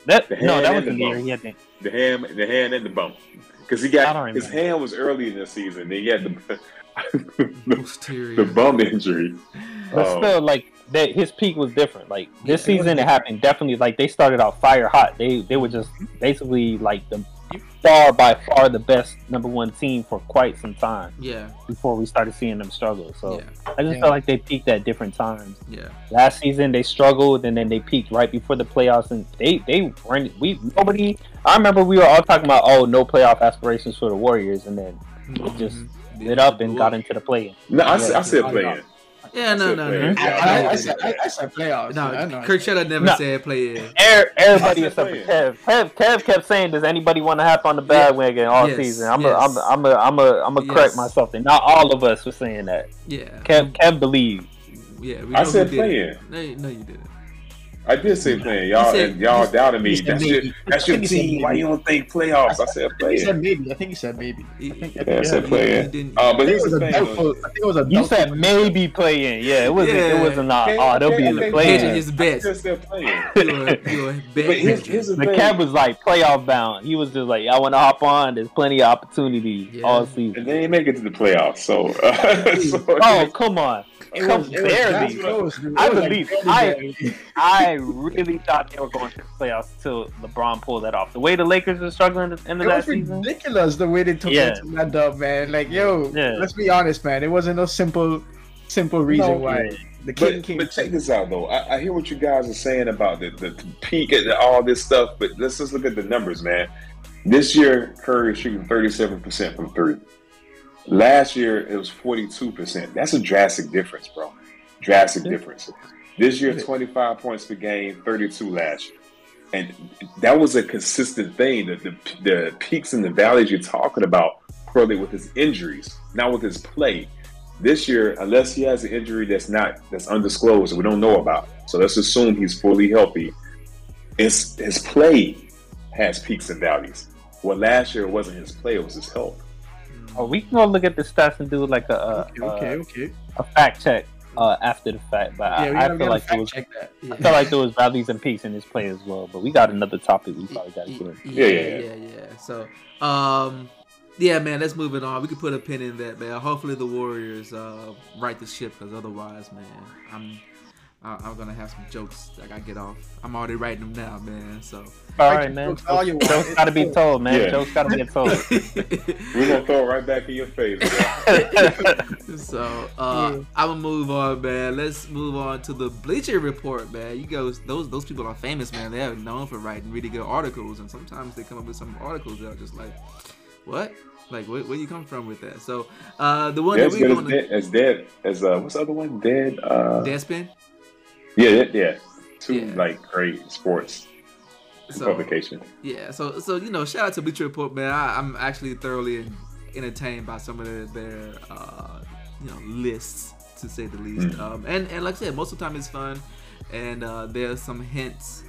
that The no, that was and the the year he had the the hand, the hand, and the bum because he got his hand was early in the season. Then he had the the, the bum injury. But Um, still, like that, his peak was different. Like this Yeah, season, it happened definitely. Like they started out fire hot. They they were just basically like the far by far the best number one team for quite some time Yeah, before we started seeing them struggle. So yeah, I just Yeah. felt like they peaked at different times. yeah. Last season they struggled, and then they peaked right before the playoffs, and they they weren't. We nobody. I remember we were all talking about oh no playoff aspirations for the Warriors, and then it just. Lit up and got into the play. no, I, said- I said Yeah. playing. Yeah, no, no, no. I, I, I, I said, I, I said playoffs. I No, know. Kurt Shutter never No. said play in. Er- Everybody I except for Kev. Kev. Kev kept saying, "Does anybody want to hop on the bandwagon all Yes, season?" I'm yes. a, I'm a, I'm a, I'm a, I'm a Yes. correct myself. And not all of us were saying that. Yeah, Kev, Kev believed. yeah. We I said who did playing. No, no, you didn't. I did say playing. Y'all said- and y'all he- doubted me. he said That's your, that's your think said team. Why you don't think playoffs? I said I think he said playing. maybe. I think he said maybe. I think, I Yeah, I think, said playing. Uh, but think here's was the a thing. doubtful. I think it was a You said maybe play in. Yeah, it wasn't. Yeah. It wasn't. Not, Kev- oh, they'll be in the Kev- play Hedging in. his I bets. just said playing. You're, you're But here's, here's the The thing. Kev was like playoff bound. He was just like, "I want to hop on. There's plenty of opportunity Yeah. all season." and they didn't make it to the playoffs. So, uh, so Oh come on! It was, it was Barely. close. It I was like believe- I- I really thought they were going to the playoffs until LeBron pulled that off. The way the Lakers were struggling at the end It of that was season. ridiculous the way they took Yeah. that, that dub, man. Like, yo, Yeah. let's be honest, man. It wasn't no simple, simple reason No, why yeah. the king But, but check this out though. I, I hear what you guys are saying about the, the peak and all this stuff, but let's just look at the numbers, man. This year, Curry is shooting 37% from three. Last year, it was 42%. That's a drastic difference, bro. Drastic Yeah. difference. This year, 25 points per game, 32 last year. And that was a consistent thing. The, the, the peaks and the valleys you're talking about correlate with his injuries, not with his play this year, unless he has an injury that's not that's undisclosed, we don't know about. So let's assume he's fully healthy. It's his play has peaks and valleys. Well, last year it wasn't his play; it was his health. Oh, we can go look at the stats and do like a a, Okay, okay, a, okay. a fact check uh, after the fact. But Yeah, I, I gotta, we feel like it was check that. Yeah. I feel like there was values and peace in this play as well. But we got another topic we probably got to get into. yeah, Yeah, yeah, yeah, yeah, yeah. So, um, yeah, man, let's move it on. We could put a pin in that, man. Hopefully, the Warriors uh, right the ship, because otherwise, man, I'm. I- I'm gonna have some jokes that I gotta get off. I'm already writing them now, man. So, All right, man. Jokes all you Jokes got to be told, man. Yeah. Jokes got to be told. We're gonna throw it right back in your face. so uh, I'm gonna move on, man. Let's move on to the Bleacher Report, man. You guys, those those people are famous, man. They're known for writing really good articles, and sometimes they come up with some articles that are just like, what? Like, where, where you come from with that? So, uh, the one They're that as we're good as going dead, as dead as uh, what's the other one? Dead. Uh, Deadspin. Yeah, yeah, yeah. Two Yeah. like great sports So, publications. Yeah, so so you know, shout out to Bleacher Report, man. I, I'm actually thoroughly entertained by some of their, their uh, you know lists, to say the least. Mm. Um, and and like I said, most of the time it's fun, and uh, there's some hints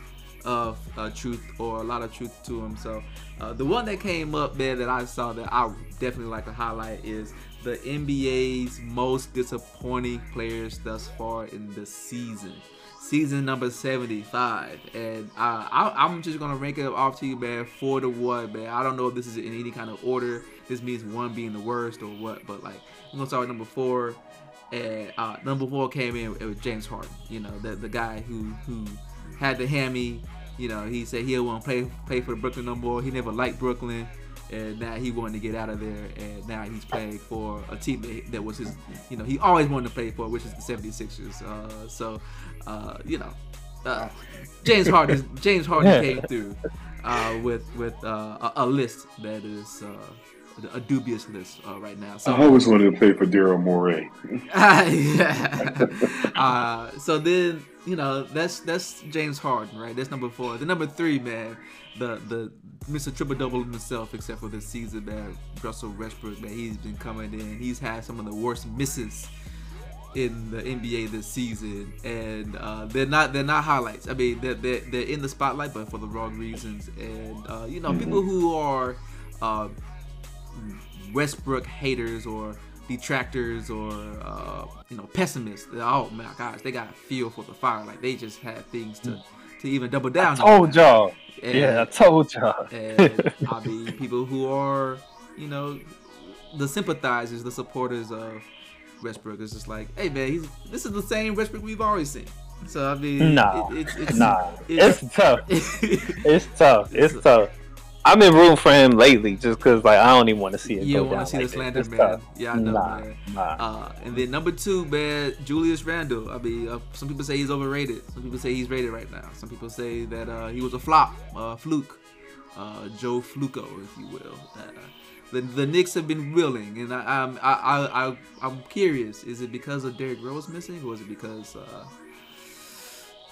of uh, truth or a lot of truth to them. So uh, the one that came up there that I saw that I definitely like to highlight is the NBA's most disappointing players thus far in the season. Season number 75. And uh, I, I'm just going to rank it off to you, man, four to one, man. I don't know if this is in any kind of order. This means one being the worst or what, but like, I'm going to start with number four. And uh, number four came in with James Harden, you know, the, the guy who, who had the hammy. You know, he said he won't play play for the Brooklyn no more. He never liked Brooklyn, and now he wanted to get out of there. And now he's playing for a team that, that was his, you know, he always wanted to play for, which is the 76ers. Uh, so, uh, you know, uh, James Harden James Harden came through uh, with with uh, a, a list that is uh, a dubious list uh, right now. So I always wanted to play for Daryl Morey. yeah. uh, so then you know that's that's James Harden, right? That's number four. The number three, man, the the Mr. Triple Double himself, except for this season, man, Russell Westbrook, man, he's been coming in. He's had some of the worst misses in the NBA this season, and uh, they're not they're not highlights. I mean, they're, they're they're in the spotlight, but for the wrong reasons. And uh, you know, people who are uh, Westbrook haters or detractors or uh, you know pessimists. Oh my gosh, they got a feel for the fire. Like they just had things to to even double down. on Told y'all. And- Yeah, I told y'all. and I mean people who are, you know, the sympathizers, the supporters of Westbrook is just like, hey man, he's this is the same Westbrook we've always seen. So I mean, Nah, it, it's, it's, nah, it's, it's tough. It's tough. It's tough. I've been rooting for him lately, just because like I don't even want to see it you go don't down. want to see like the this. slander, man. tough. Yeah, I know, Nah, man. nah. Uh, and then number two, man, Julius Randle. I mean, uh, some people say he's overrated. Some people say he's rated right now. Some people say that uh, he was a flop, uh, fluke, uh, Joe Fluco, if you will. Uh, the the Knicks have been willing, and I, I'm I, I, I I'm curious. Is it because of Derrick Rose missing, or is it because uh,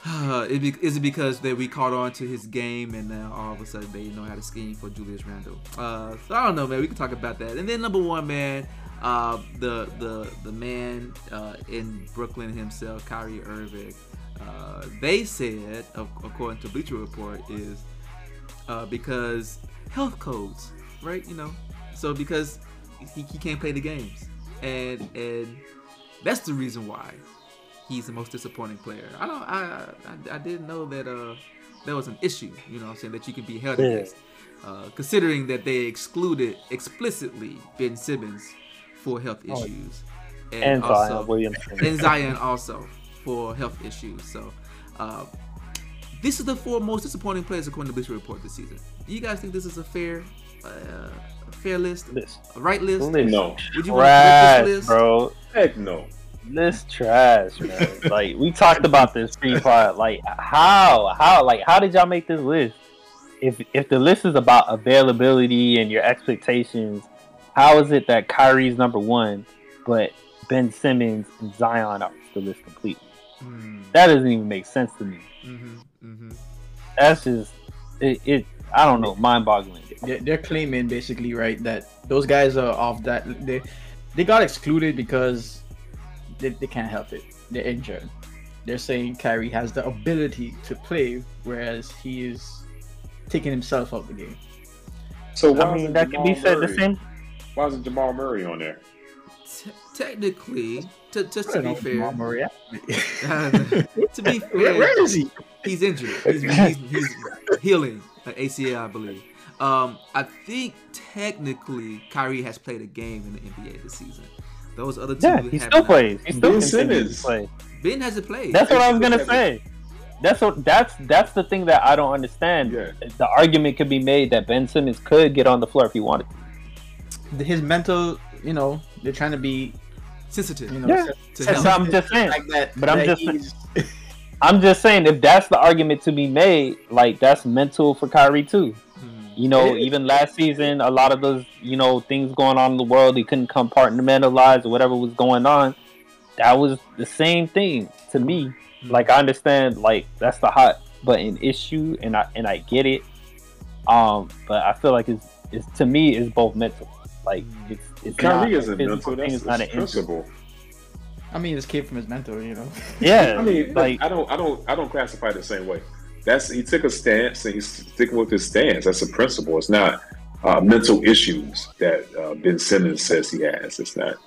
it be, is it because that we caught on to his game and now all of a sudden they know how to scheme for Julius Randle? Uh, so I don't know, man. We can talk about that. And then number one, man, uh, the the the man uh, in Brooklyn himself, Kyrie Irving. Uh, they said, according to Bleacher Report, is uh, because health codes, right? You know, so because he, he can't play the games, and and that's the reason why he's the most disappointing player. I don't, I, I, I didn't know that uh that was an issue. You know, what I'm saying that you can be held Yeah. against, uh, considering that they excluded explicitly Ben Simmons for health Oh, issues, And also Zion Williamson. and Zion also for health issues. So. Uh, this is the four most disappointing players according to Bleacher Report this season. Do you guys think this is a fair, uh, fair list, List. a right list? List. No, Would you want to Trash, this list? bro. heck no. This trash, man. like we talked about this pre-pod. Like how, how, like how did y'all make this list? If if the list is about availability and your expectations, how is it that Kyrie's number one, but Ben Simmons and Zion are the list completely? Mm, That doesn't even make sense to me. mhm, mhm. That's just it. it I don't know, mind-boggling. They're, they're claiming basically right that those guys are off that they they got excluded because they, they can't help it. They're injured. They're saying Kyrie has the ability to play, whereas he is taking himself out the game. So why I mean, isn't that can be Jamal said the same. Why isn't Jamal Murray on there? Te- technically, to, just uh, to be know Jamal fair, Murray. to be fair, where, where is he? he's injured. He's, he's, he's healing an ACL, I believe. Um, I think technically Kyrie has played a game in the NBA this season. Those other two, Yeah, he still not. plays. He still Ben continues Simmons. to play. Ben hasn't played. That's what I was gonna say. That's what that's that's the thing that I don't understand. Yeah. The argument could be made that Ben Simmons could get on the floor if he wanted. His mental, you know, they're trying to be, sensitive. you know, Yeah. sen- To That's help. I'm just saying. like that. But I'm just- he's- I'm just saying if that's the argument to be made, like that's mental for Kyrie too. You know, even last season, a lot of those, you know, things going on in the world, he couldn't compartmentalize or whatever was going on. That was the same thing to me. Like I understand, like that's the hot button issue, and I and I get it. Um, but I feel like it's it's to me it's both mental. Like it's it's Kyrie not isn't a mental. thing, That's, it's not an injury. principle. I mean, this came from his mentor, you know. Yeah, I mean, like I don't, I don't, I don't classify it the same way. That's he took a stance and he's sticking with his stance. That's a principle. It's not uh, mental issues that uh, Ben Simmons says he has. It's not.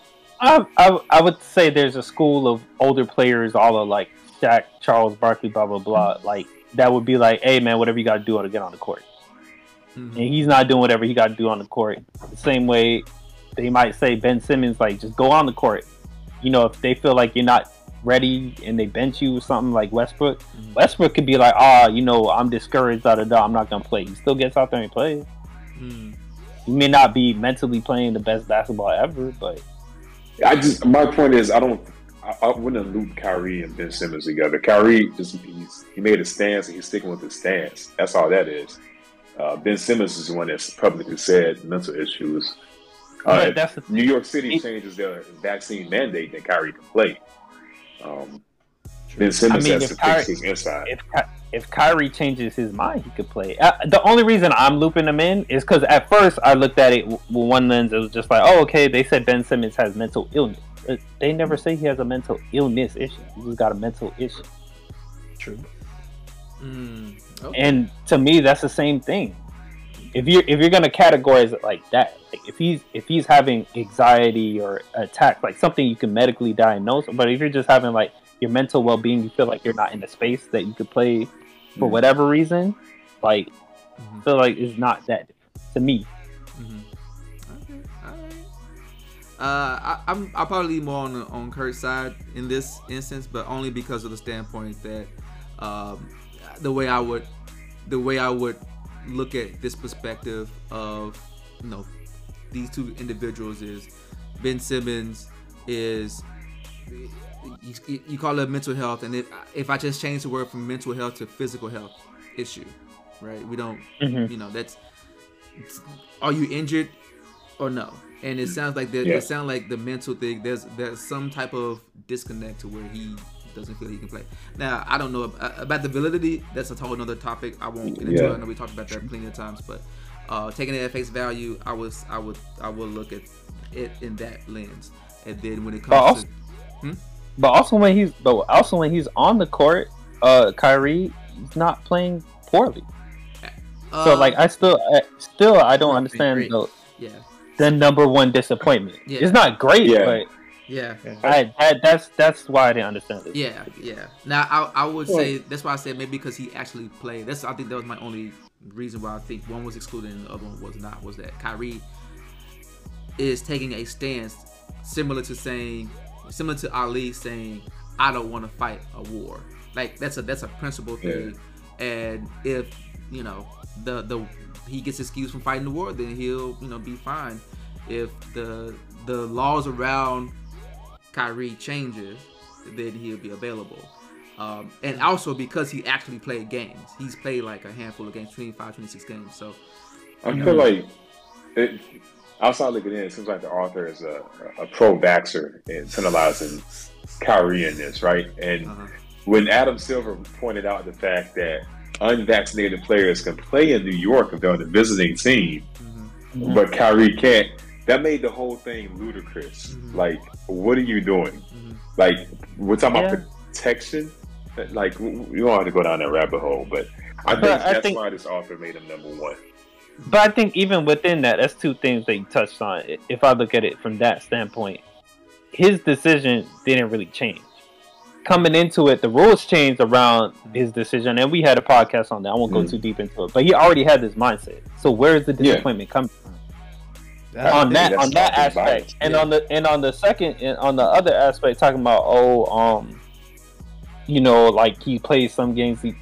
I, I I would say there's a school of older players, all of like Shaq, Charles Barkley, blah blah blah. Like that would be like, hey man, whatever you got to do to get on the court. Mhm. and he's not doing whatever he got to do on the court. The same way they might say Ben Simmons, like just go on the court. You know, if they feel like you're not ready and they bench you or something like Westbrook, Mhm. Westbrook could be like, ah, you know, I'm discouraged, da da da, I'm not gonna play. He still gets out there and plays. Hmm. He may not be mentally playing the best basketball ever, but I just my point is I don't. I, I wouldn't loop Kyrie and Ben Simmons together. Kyrie just he's, he made a stance and he's sticking with his stance. That's all that is. Uh, ben Simmons is the one that's publicly said mental issues. Uh, but that's the New York City changes their vaccine mandate, then Kyrie can play. Um, ben Simmons I mean, has if to fix Kyrie- his inside. if if Kyrie changes his mind, he could play. Uh, the only reason I'm looping him in is because at first I looked at it with one lens. It was just like, oh, okay. They said Ben Simmons has mental illness. Uh, They never say he has a mental illness issue. He just got a mental issue. True. Hmm. Okay. And to me, that's the same thing. If you're if you're gonna categorize it like that, like if he's if he's having anxiety or attack, like something you can medically diagnose, but if you're just having like your mental well being, you feel like you're not in a space that you could play for Mm. whatever reason, like Mhm. I feel like it's not that to me. Mhm. Okay, all right. Uh, I, I'm I'll probably lean more on on Kurt's side in this instance, but only because of the standpoint that um, the way I would the way I would look at this perspective of you know these two individuals is Ben Simmons is you, you call it mental health, and if if I just change the word from mental health to physical health issue, right? We don't Mhm. you know that's are you injured or no and it sounds like there, Yeah. it sounds like the mental thing there's there's some type of disconnect to where he doesn't feel he can play now i don't know ab- about the validity that's a whole another topic i won't get into Yeah. it i know we talked about that plenty of times but uh taking it at face value i was i would i would look at it in that lens and then when it But comes also- to But also when he's but also when he's on the court, uh, Kyrie he's not playing poorly. So uh, like I still I, still I don't understand the, yeah the number one disappointment. Yeah. It's not great, Yeah. but yeah I, that, that's that's why I didn't understand it. Yeah, yeah. Now I, I would Well- say that's why I said maybe because he actually played. That's I think that was my only reason why I think one was excluded and the other one was not. Was that Kyrie is taking a stance similar to saying similar to Ali saying I don't want to fight a war. Like that's a that's a principle thing. And if you know the the he gets excused from fighting the war, then he'll you know be fine. If the the laws around Kyrie changes, then he'll be available. Um, and also because he actually played games. He's played like a handful of games, 25, 26 games. So, I you feel know. like it, outside looking in, it seems like the author is a, a pro vaxxer and penalizing Kyrie in this, right? And uh, when Adam Silver pointed out the fact that unvaccinated players can play in New York if they're on the visiting team, mhm. Mhm. but Kyrie can't, that made the whole thing ludicrous. Mhm. Like, what are you doing? Mhm. Like, we're talking Yeah. about protection. Like, you don't have to go down that rabbit hole, but I think But I that's think- why this author made him number one. but I think even within that, that's two things that you touched on. If I look at it from that standpoint, his decision didn't really change. Coming into it, the rules changed around his decision, and we had a podcast on that. I won't go Mhm. too deep into it, but he already had this mindset. So where is the Yeah. disappointment coming from? That's on that on that aspect, biased. and Yeah. on the and on the second and on the other aspect, talking about oh um, you know, like he plays some games. He,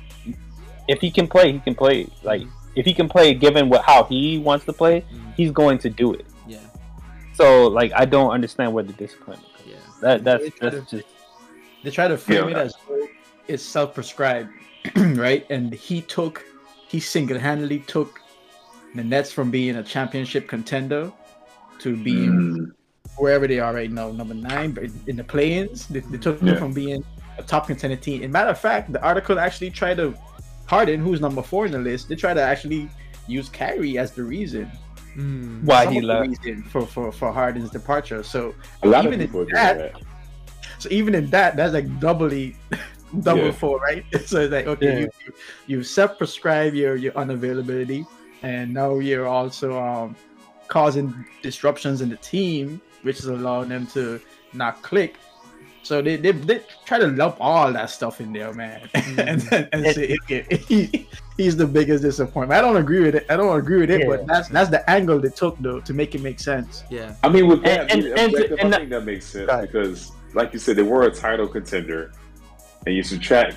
if he can play, he can play. Like if he can play, given what how he wants to play, Mhm. he's going to do it. Yeah, So like I don't understand where the disappointment comes. yeah. That that's They try that's to- just They try to frame Yeah. it as it's self-prescribed, right? And he took, he single-handedly took the Nets from being a championship contender to being Mm. wherever they are right now, number nine, but in the play-ins, they, they took them from being a top contender team. And matter of fact, the article actually tried to Harden, who's number four in the list, they try to actually use Kyrie as the reason Mm. why some he left. for, for for Harden's departure. So A lot Even of in people are that- that. so even in that, that's like doubly double Yeah. four, right? So it's like okay, Yeah. you, you you self-prescribe your your unavailability, and now you're also um causing disruptions in the team, which is allowing them to not click. So they, they, they try to lump all that stuff in there, man, and, and, and say okay, he, he's the biggest disappointment. I don't agree with it. I don't agree with it, Yeah. but that's that's the angle they took though to make it make sense. Yeah, I mean, with that, And- and- and- objective, and I think that makes sense because, like you said, they were a title contender, and you subtract,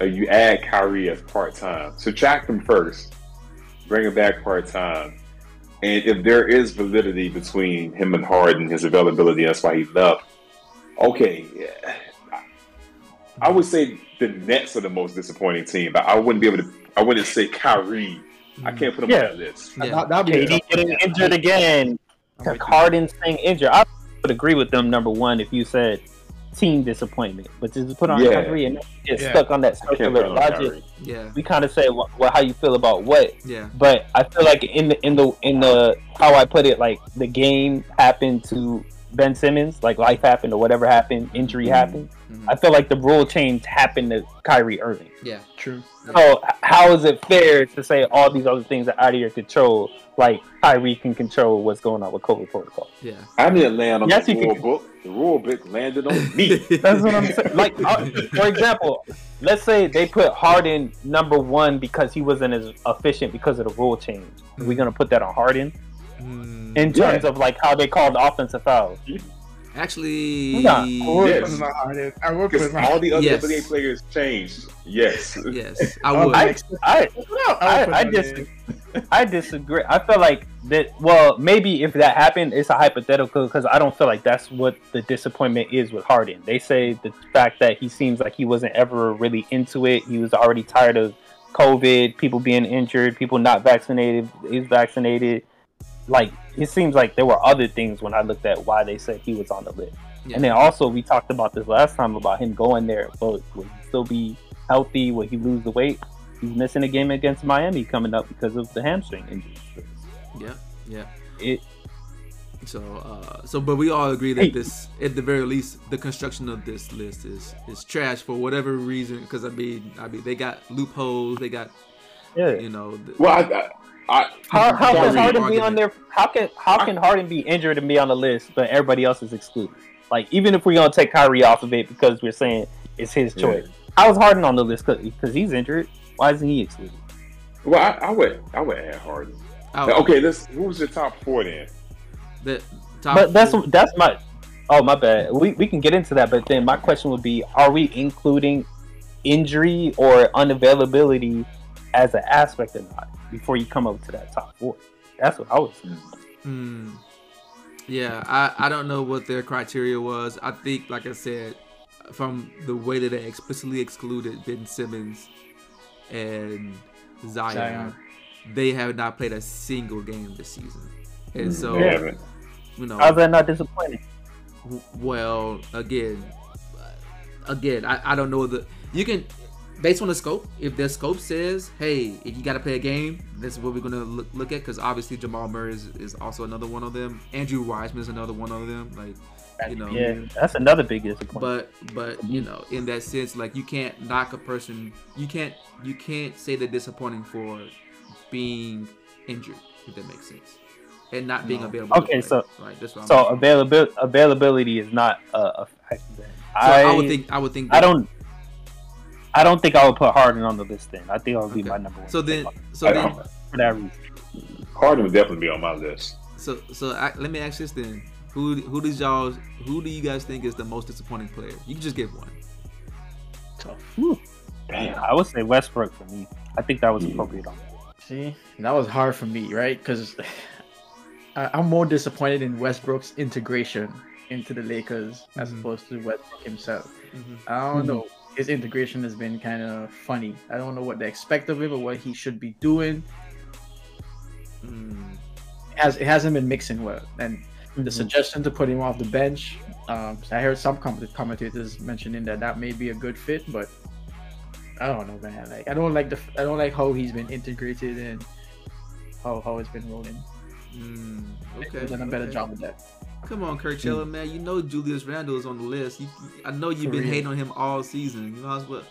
uh, you add Kyrie as part time. Subtract him first, bring him back part time, and if there is validity between him and Harden, his availability, that's why he left. Okay, yeah. I would say the Nets are the most disappointing team, but I wouldn't be able to. I wouldn't say Kyrie. I mm. can't put him Yeah. on that list. Yeah. That, that'd be KD getting injured again. I'm. Harden staying injured. I would agree with them. Number one, if you said team disappointment, but just put on Yeah. Kyrie and get Yeah. stuck on that circular put him on logic. Yeah, We kind of say what, what, how you feel about what, yeah. but I feel like in the in the in the how I put it, like the game happened to Ben Simmons, like life happened or whatever happened, injury Mhm. happened. Mhm. I feel like the rule change happened to Kyrie Irving. Yeah, True. So h- how is it fair to say all these other things are out of your control? Like Kyrie can control what's going on with COVID protocol. yeah. I didn't land on Yes, the you rule can- book. The rule book landed on me. That's what I'm saying. Like, uh, for example, let's say they put Harden number one because he wasn't as efficient because of the rule change. We're we gonna put that on Harden Mm. in Yeah. terms of like how they called the offensive fouls? Actually, Yeah. Yes. I would put Because all the other Yes. NBA players changed. Yes. yes, I Oh, would. I, I, No, I, would put I, him on dis- there. I disagree. I feel like that. Well, maybe if that happened, it's a hypothetical because I don't feel like that's what the disappointment is with Harden. They say the fact that he seems like he wasn't ever really into it. He was already tired of COVID, people being injured, people not vaccinated. He's vaccinated. Like it seems like there were other things when I looked at why they said he was on the list. Yeah. And then also we talked about this last time about him going there, but would he still be healthy? Would he lose the weight? He's missing a game against Miami coming up because of the hamstring injury. yeah, yeah. It So, uh, so, but we all agree that Hey. this, at the very least, the construction of this list is is trash for whatever reason. Because I mean, I mean, they got loopholes. They got, yeah. you know, the, Well, I, I, I How, how can Sorry, Harden be on there? How can how can Harden be injured and be on the list, but everybody else is excluded? Like even if we're gonna take Kyrie off of it because we're saying it's his Yeah. choice, how's Harden on the list? Because he's injured. Why isn't he excluded? well, I, I would, I would add Harden. out. Okay, this who's your top four then? The top But that's four- that's my. Oh my bad. We we can get into that, but then my question would be: Are we including injury or unavailability as an aspect or not before you come up to that top four? That's what I was. saying. Hmm. Yeah, I, I don't know what their criteria was. I think, like I said, from the way that they explicitly excluded Ben Simmons and Zion, Zion. they have not played a single game this season. And mm-hmm. so, They haven't. you know, How's that not disappointing? w- well, again, again, I, I don't know the you can based on the scope. If the scope says, hey, if you got to play a game, this is what we're gonna look, look at. Because obviously Jamal Murray is, is also another one of them. Andrew Wiseman is another one of them. Like you know, Yeah, that's another big disappointment. but but you know, in that sense, like you can't knock a person. You can't you can't say they're disappointing for being injured. If that makes sense. And not being No. available. Okay, so- right, that's what I'm So availability availability is not a, a factor. Then. So I, I, would think I would think I don't. I don't think I would put Harden on the list. Then I think I would be Okay. my number one. So then, so I then, for that reason. Harden would definitely be on my list. so so I, let me ask this then: Who who does y'all who do you guys think is the most disappointing player? You can just give one. Tough. Damn. I would say Westbrook for me. I think that was appropriate on. See, that was hard for me, right? Because I'm more disappointed in Westbrook's integration into the Lakers as Mhm. opposed to Westbrook himself. Mm-hmm. I don't Mhm. know. His integration has been kind of funny. I don't know what they expect of him or what he should be doing. Mm, It, has, it hasn't been mixing well. And the Mhm. suggestion to put him off the bench, um, I heard some comment- commentators mentioning that that may be a good fit, but I don't know, man. Like I don't like the I don't like how he's been integrated and how how it's been rolling. mm, okay. He's done a better okay. job with that. Come on, Kirkchella, man. You know Julius Randle is on the list. You, I know you've For been real. hating on him all season. You know what?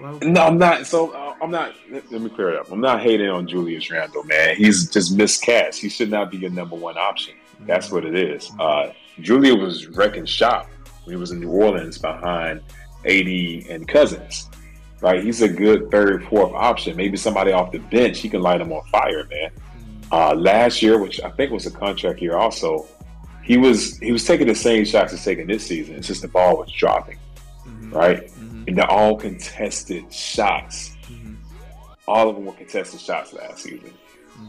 Well, No, I'm not. So uh, I'm not. Let, let me clear it up. I'm not hating on Julius Randle, man. He's just miscast. He should not be your number one option. That's what it is. Uh, Julia was wrecking shop when he was in New Orleans behind AD and Cousins. Right, he's a good third, fourth option. Maybe somebody off the bench, he can light him on fire, man. Uh, last year, which I think was a contract year, also, he was he was taking the same shots he's taking this season. It's just the ball was dropping, mhm, right? mhm, And they're all contested shots. mhm, All of them were contested shots last season.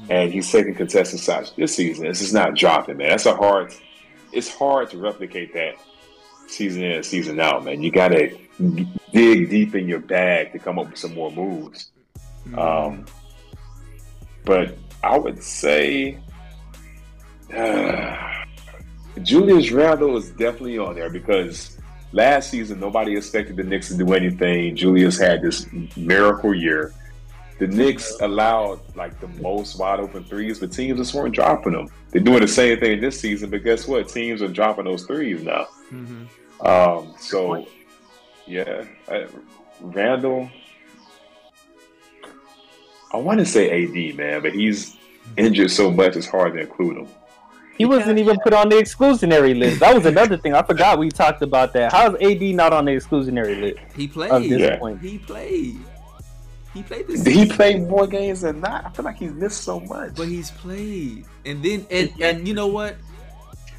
And he's taking contested shots this season. This is not dropping, man. That's a hard. It's hard to replicate that season in and season out, man. You got to dig deep in your bag to come up with some more moves. Mm-hmm. Um, but I would say Julius Randle is definitely on there because last season nobody expected the Knicks to do anything. Julius had this miracle year. The Knicks allowed like the most wide open threes, but teams just weren't dropping them. They're doing the same thing this season, but guess what? Teams are dropping those threes now. Mhm. Um, so, yeah, I, Randle. I want to say AD, man, but he's injured so much it's hard to include him. He wasn't even put on the exclusionary list. That was another thing. I forgot we talked about that. How's AD not on the exclusionary list? He Of played. this Yeah. point. He played. He played this. Did he play more games than not? I feel like he's missed so much. But he's played, and then and and you know what?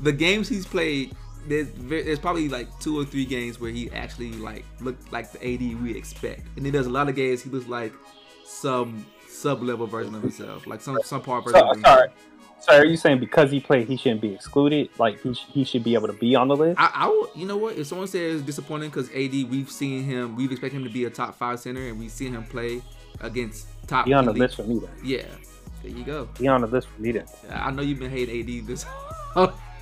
The games he's played, there's, there's probably like two or three games where he actually like looked like the AD we expect, and then there's a lot of games he looks like some sub level version of himself, like some some part version. So, of himself. sorry. Sorry, are you saying because he played, he shouldn't be excluded? Like he, sh- he should be able to be on the list? I, I will, you know what? If someone says disappointing because AD, we've seen him, we've expected him to be a top five center, and we've seen him play against top. Be on the elite- list for me then. Yeah, there you go. Be on the list for me then. I know you've been hating AD this.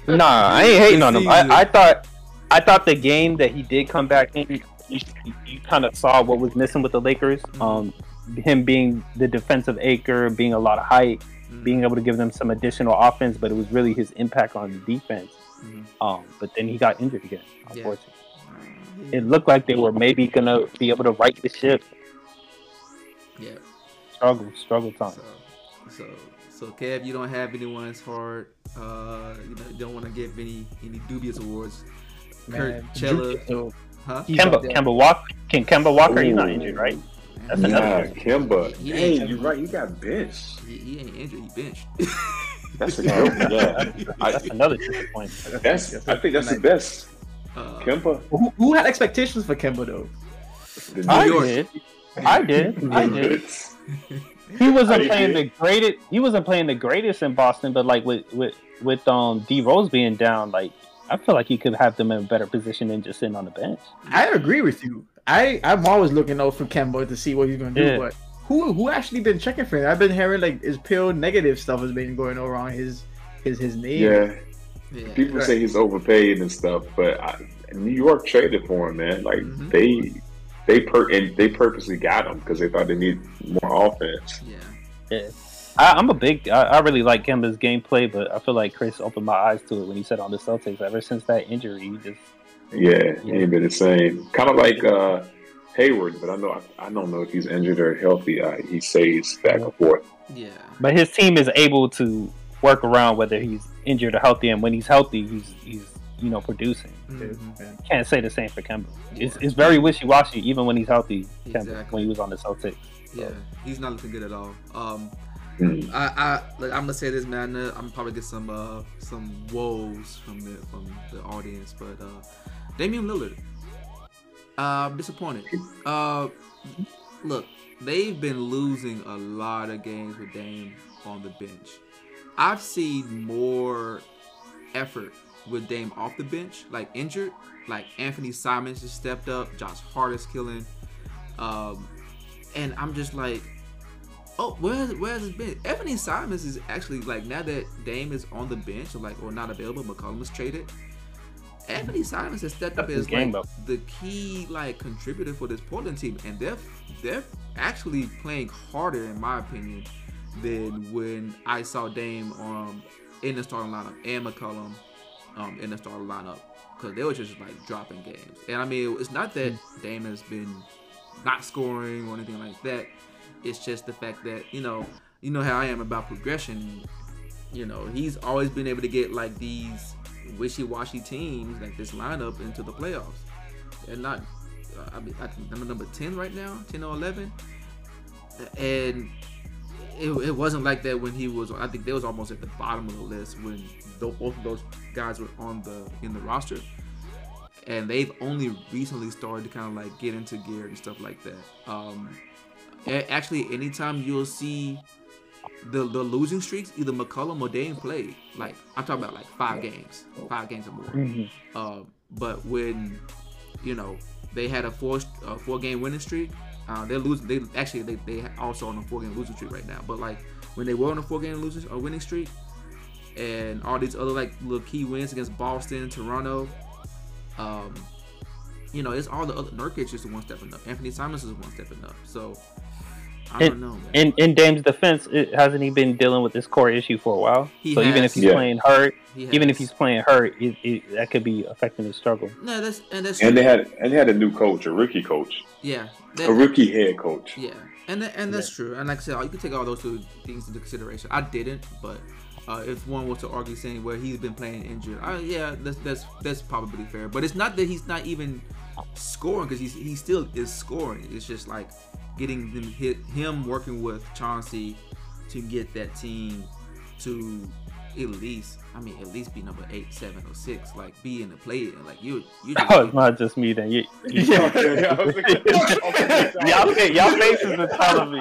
Nah, I ain't hating on him. I, I thought I thought the game that he did come back in, you, you kind of saw what was missing with the Lakers. Um, him being the defensive acre, being a lot of height, being able to give them some additional offense, but it was really his impact on the defense. Mhm. Um, but then he got injured again. Yeah. Unfortunately, it looked like they were maybe gonna be able to right the ship. yeah. Struggle, struggle time. So, so, so, Kev, you don't have anyone's hard. Uh, you don't want to give any any dubious awards. Man, Kurt Julius, Chella, though, huh? Kemba. Kemba Walker, can Kemba Walker? He's not injured, right? That's he, another yeah, Kemba. He Hey, ain't- you're right. He got benched. he, he ain't injured. He benched. That's a good one. Yeah, That's another disappointment. that's. I think that's the best. Uh, Kemba. Who, who had expectations for Kemba though? The I York. did. I did. I did. Knicks. He wasn't I playing did. the greatest. He wasn't playing the greatest in Boston, but like with with with um D Rose being down, like I feel like he could have them in a better position than just sitting on the bench. I agree with you. I I'm always looking out for Kemba to see what he's gonna do, Yeah. but who who actually been checking for him? I've been hearing like his pure negative stuff has been going around his his his name. Yeah, yeah. people say he's overpaid and stuff, but I, New York traded for him, man. Like Mhm. they they per and they purposely got him because they thought they need more offense. Yeah. Yeah. I, I'm a big. I, I really like Kemba's gameplay, but I feel like Chris opened my eyes to it when he said on the Celtics. Ever since that injury, he just Yeah, he ain't been the same. Kind of like uh, Hayward, but I know I don't know if he's injured or healthy. Uh, he stays back and forth. Yeah. But his team is able to work around whether he's injured or healthy, and when he's healthy, he's he's you know producing. Mhm. Can't say the same for Kemba. It's, it's very wishy washy even when he's healthy. Kemba, Exactly. when he was on the Celtics. Yeah, he's not looking good at all. Um, Mm. I I I'm gonna say this, man. I'm probably get some, uh, some woes from the from the audience, but uh, Damian Lillard, uh, I'm disappointed. Uh, look, they've been losing a lot of games with Dame on the bench. I've seen more effort with Dame off the bench, like injured, like Anthony Simons just stepped up, Josh Hart is killing, um, and I'm just like, oh, where's where's it been? Anthony Simons is actually like now that Dame is on the bench, or like or not available, McCollum was traded. Anthony Simons has stepped up as game like the key like contributor for this Portland team, and they're they're actually playing harder in my opinion than when I saw Dame um in the starting lineup and McCollum um in the starting lineup because they were just like dropping games. And I mean, it's not that Dame has been not scoring or anything like that. It's just the fact that you know, you know how I am about progression. You know, he's always been able to get like these wishy-washy teams like this lineup into the playoffs. And not, I mean, I think I'm number ten right now, ten or eleven, and it, it wasn't like that when he was. I think they was almost at the bottom of the list when both of those guys were on the in the roster and they've only recently started to kind of like get into gear and stuff like that. Um, actually, anytime you'll see the the losing streaks, either McCollum or Dame play. Like I'm talking about like five games, five games or more. Mhm. Uh, but when you know they had a four four game winning streak, uh, they're losing. They actually they they also on a four game losing streak right now. But like when they were on a four game losing or winning streak, and all these other like little key wins against Boston, Toronto, um, you know, it's all the other Nurkic is the one stepping up. Anthony Simons is one stepping up. So I And- don't know, man. In in Dame's defense, it, hasn't he been dealing with this core issue for a while? He so even if he's Yeah. playing hurt, He even if he's playing hurt, it, it, that could be affecting his struggle. no, that's and that's And they had and they had a new coach, a rookie coach, yeah, a rookie head coach. yeah, and that, and that's true. And like I said, you can take all those two things into consideration. I didn't, but uh, if one was to argue saying where he's been playing injured, uh, yeah, that's that's that's probably fair. But it's not that he's not even scoring because he still is scoring. It's just like getting them hit him working with Chauncey to get that team to at least I mean at least be number eight, seven, or six. Like be in the play. Like you you oh, just Oh, it's not just me then. You, you, Yeah. y'all, y'all faces are telling me.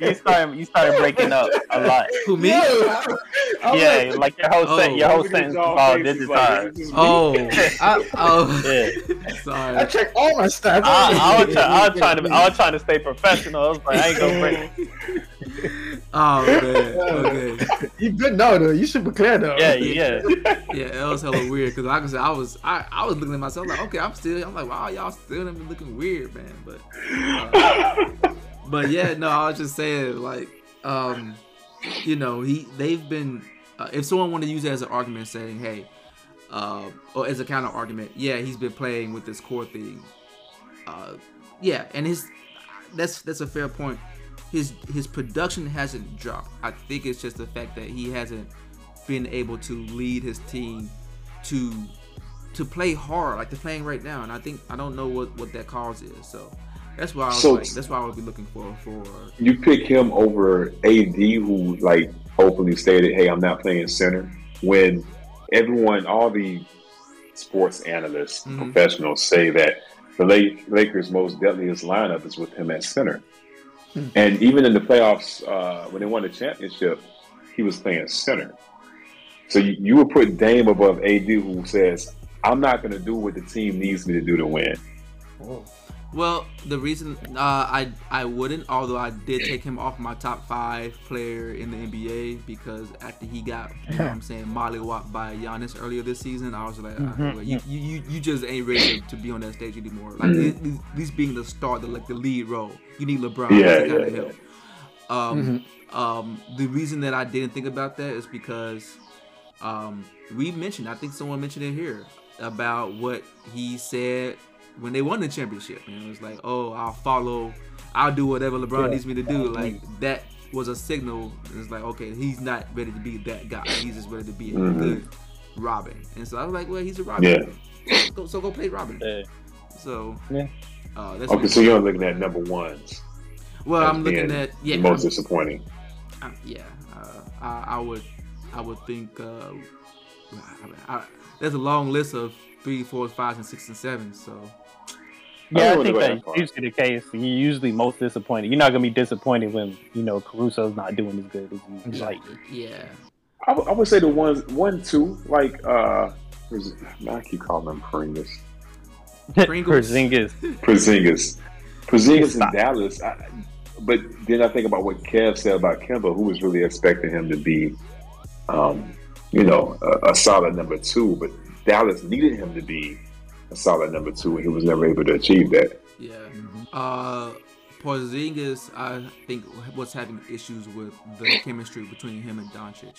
You started, you started breaking up a lot. who me? Yeah, like your whole set, Oh. your whole sentence was all digitized. Oh, I, oh, Yeah. sorry. I check all my stats. I, I was try, I was trying to, I was trying to stay professional. I was like, I ain't gonna break. Oh man. Okay. You good now though. You super clear though. Yeah, yeah. Yeah, it was hella weird because like I said, I was I, I was looking at myself like, okay, I'm still I'm like, wow, y'all still been looking weird, man. But uh, but yeah, no, I was just saying like, um, you know, he they've been uh, if someone wanted to use it as an argument, saying, hey, uh, or as a counter argument, yeah, he's been playing with this core thing. Uh, yeah, and his that's that's a fair point. His his production hasn't dropped. I think it's just the fact that he hasn't been able to lead his team to to play hard like they're playing right now. And I think I don't know what what that cause is. So that's why I was So- like, that's why I would be looking for for You pick him over AD, who like openly stated, "Hey, I'm not playing center." When everyone, all the sports analysts, Mhm. professionals say that the Lakers' most deadliest lineup is with him at center. And even in the playoffs, uh, when they won the championship, he was playing center. So you, you would put Dame above AD, who says, "I'm not going to do what the team needs me to do to win." Well, the reason uh, I I wouldn't, although I did take him off my top five player in the NBA because after he got, you know what I'm saying, mollywopped by Giannis earlier this season, I was like, ah, Mhm. well, you, you you you just ain't ready to, to be on that stage anymore. Like Mhm. at least being the star, the like the lead role, you need LeBron Yeah, to kind yeah, of yeah. help. Um, um, the reason that I didn't think about that is because um, we mentioned, I think someone mentioned it here about what he said when they won the championship. And it was like, oh, I'll follow, I'll do whatever LeBron Yeah. needs me to do. Like that was a signal. It's like, okay, he's not ready to be that guy. He's just ready to be a Mhm. good Robin. And so I was like, well, he's a Robin. Yeah. Go, so go play Robin. Yeah. So Yeah. Uh, that's Okay, so you're looking at number ones. well, I'm looking at yeah, The most disappointing. Um, yeah, uh, I, I would, I would think. Uh, I, I, there's a long list of three, four, five, and six and seven. So Yeah, I I think that's that usually the case. You're usually most disappointed. You're not gonna be disappointed when you know Caruso's not doing as good as you like. yeah, I, would- say the ones one, two, like uh, who's- I keep calling them Pringles, Pringles. Porzingis. Porzingis, Porzingis in Dallas. I, but then I think about what Kev said about Kemba, who was really expecting him to be, um, you know, a, a solid number two. But Dallas needed him to be a solid number two, and he was never able to achieve that. yeah. Uh, Porzingis, I think was having issues with the chemistry between him and Doncic,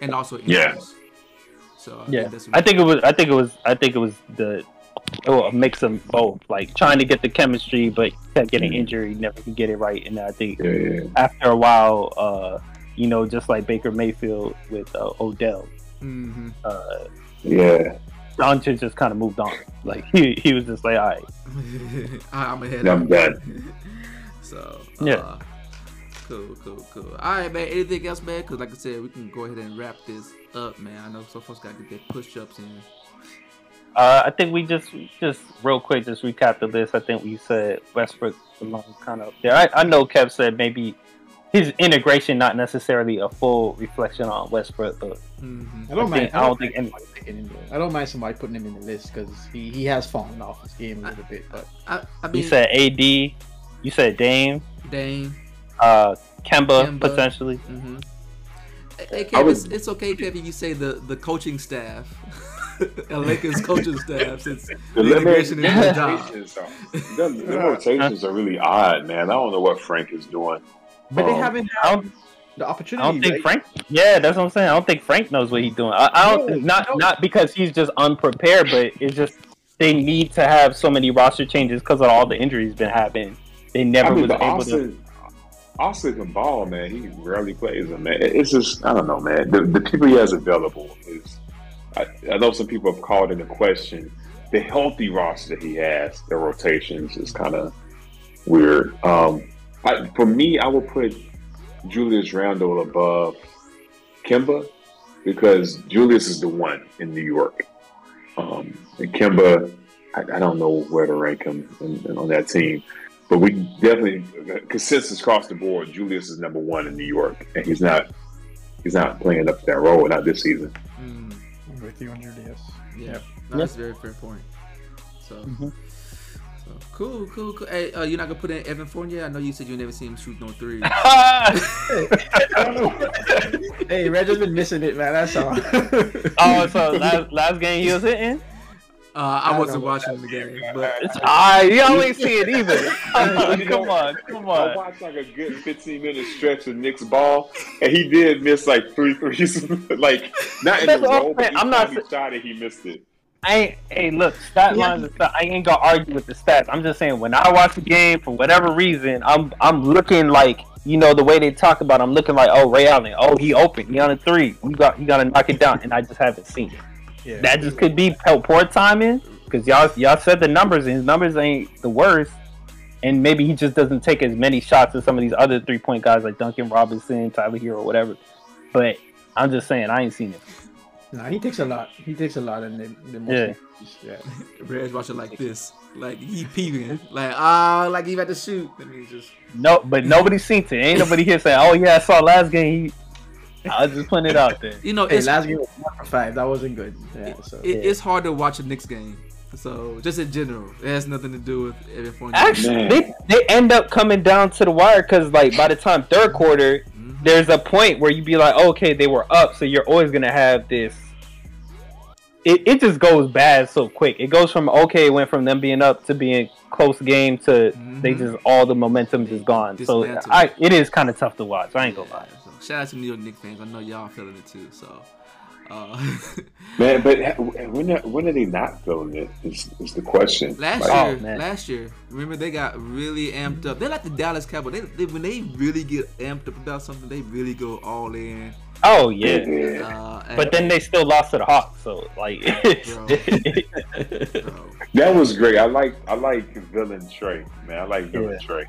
and also injuries. Yeah. So I Yeah, think that's I think it was. I think it was. I think it was the. Oh, a mix of both, like trying to get the chemistry, but kept getting Mhm. injured. Never could get it right, and I think Yeah, yeah. after a while, uh, you know, just like Baker Mayfield with uh, Odell, hmm uh, yeah. Doncic just kind of moved on. Like he, he was just like, all right, I'm ahead. I'm done. So Yeah. uh, cool, cool, cool. All right, man. Anything else, man? Because like I said, we can go ahead and wrap this up, man. I know some folks got to get their push-ups in. Uh, I think we just just real quick just recap the list. I think we said Westbrook belongs kind of up there. I, I know Kev said maybe his integration not necessarily a full reflection on Westbrook, but Mm-hmm. I don't I mind. think- I don't think any- picking him there. I don't mind somebody putting him in the list because he, he has fallen off his game a little bit. But I, I you said AD, you said Dame, Dame. uh, Kemba, Kemba. potentially. Mm-hmm. Hey, Kev, would- it's, it's okay, Kevin. You say the the coaching staff, a Lakers coaching staff, since The, the integration the is the job. rotations are, the, the rotations are really odd, man. I don't know what Frank is doing. but they Um, haven't had don't, the I opportunity. don't think right? Frank. Yeah, that's what I'm saying. I don't think Frank knows what he's doing. I, I don't No, not no. not because he's just unprepared, but it's just they need to have so many roster changes because of all the injuries been happening. They never I mean, was but able to. Austin, Austin can ball, man. He rarely plays him, man. It's just I don't know, man. The, the people he has available is. I, I know some people have called into question the healthy roster he has. The rotations is kind of weird. Um, I, for me, I would put Julius Randle above Kemba because Julius is the one in New York. Um, and Kemba, I, I don't know where to rank him in, in- on that team. But we definitely consensus across the board. Julius is number one in New York, and he's not he's not playing up that role. Not this season. Mm, with you on Julius. yeah, Yep. no, that's a very fair point. So, Mhm. so cool, cool, cool. Hey, uh, you're not gonna put in Evan Fournier? I know you said you never seen him shoot no three. hey, Reg has been missing it, man. That's all. oh, so last last game he was hitting. Uh, I I wasn't watching the game, but It's alright. You don't ain't see it either. come on, come on. I watched like a good 15 minute stretch of Knicks ball, and he did miss like three threes. like not in That's the what I'm row, but I'm not time he shot it, he missed it. I ain't, hey, look, stat Yeah. lines and stuff. I ain't gonna argue with the stats. I'm just saying when I watch the game for whatever reason, I'm I'm looking like you know the way they talk about. it, I'm looking like oh Ray Allen, oh he open, he on a three, you got he got to knock it down, and I just haven't seen it. Yeah. That just could be poor poor timing because y'all y'all said the numbers and his numbers ain't the worst, and maybe he just doesn't take as many shots as some of these other three point guys like Duncan Robinson, Tyler Herro, whatever. But I'm just saying I ain't seen it. Nah, he takes a lot. He takes a lot in the, the most. Yeah. yeah. Red's watching like this, like he peeping, like ah, like he about to shoot. Let me just. No, but nobody seen it. Ain't nobody here saying, "Oh yeah, I saw last game." He, I was just putting it out there. You know, Hey, it's last game was one for five. That wasn't good. Yeah. So it, it's hard to watch a Knicks game. So just in general, it has nothing to do with Evan Fournier. Actually, they they end up coming down to the wire because like by the time third quarter, Mhm. there's a point where you be like, okay, they were up, so you're always gonna have this. It, it just goes bad so quick. It goes from okay, it went from them being up to being close game to they Mhm. just all the momentum is gone. So I it is kind of tough to watch. I ain't gonna lie. So shout out to New York Knicks fans. I know y'all feeling it too. So, Uh, Man, but when are, when are they not feeling it? Is, is the question. last Like, Oh, year, man. last year, remember they got really amped up. They're like the Dallas Cowboys. They, they when they really get amped up about something, they really go all in. Oh yeah. yeah. Uh, and- But then they still lost to the Hawks, so like, bro, That was great. I like I like Villain Trae, man. I like Villain Yeah. Trae.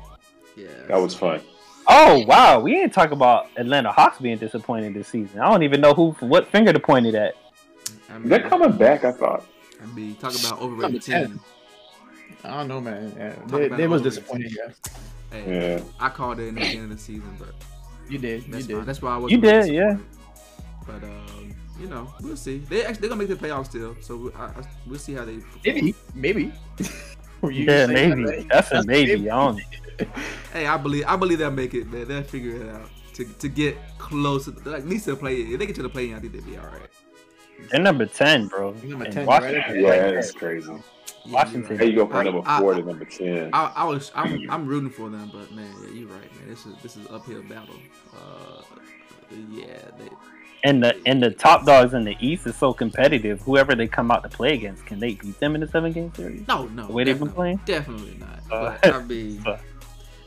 yeah, That was fun. Oh wow, we ain't talk about Atlanta Hawks being disappointed this season. I don't even know who what finger to point it at. I mean, They're coming back. I thought. I mean, talk about overrated team. I don't know, man. Yeah, they, they was over- disappointed. Yeah, Hey, Yeah. I called it in the beginning of the season, but you did. You that's did. That's why I was. You did, yeah. But um, you know, we'll see. They actually they're gonna make the playoffs still, so we, I, I, we'll see how they. perform. Maybe, maybe. You Yeah, maybe. that? That's a maybe. I don't. Hey, I believe I believe they'll make it, man. They'll figure it out to to get close. To, like at least they'll play. If they get to the play, I think they'll be all right. They're number ten, bro. Number 10, Washington, right? Yeah, that's crazy. Washington. you're How right. you go from I- number I- four to number ten? I, I was I'm, I'm rooting for them, but man, yeah, you're right, man. This is this is uphill battle. Uh, yeah, they, and the and the top dogs in the East is so competitive. Whoever they come out to play against, can they beat them in the seven game series? no, no, The way they've been playing? definitely not. Uh, But I mean, uh.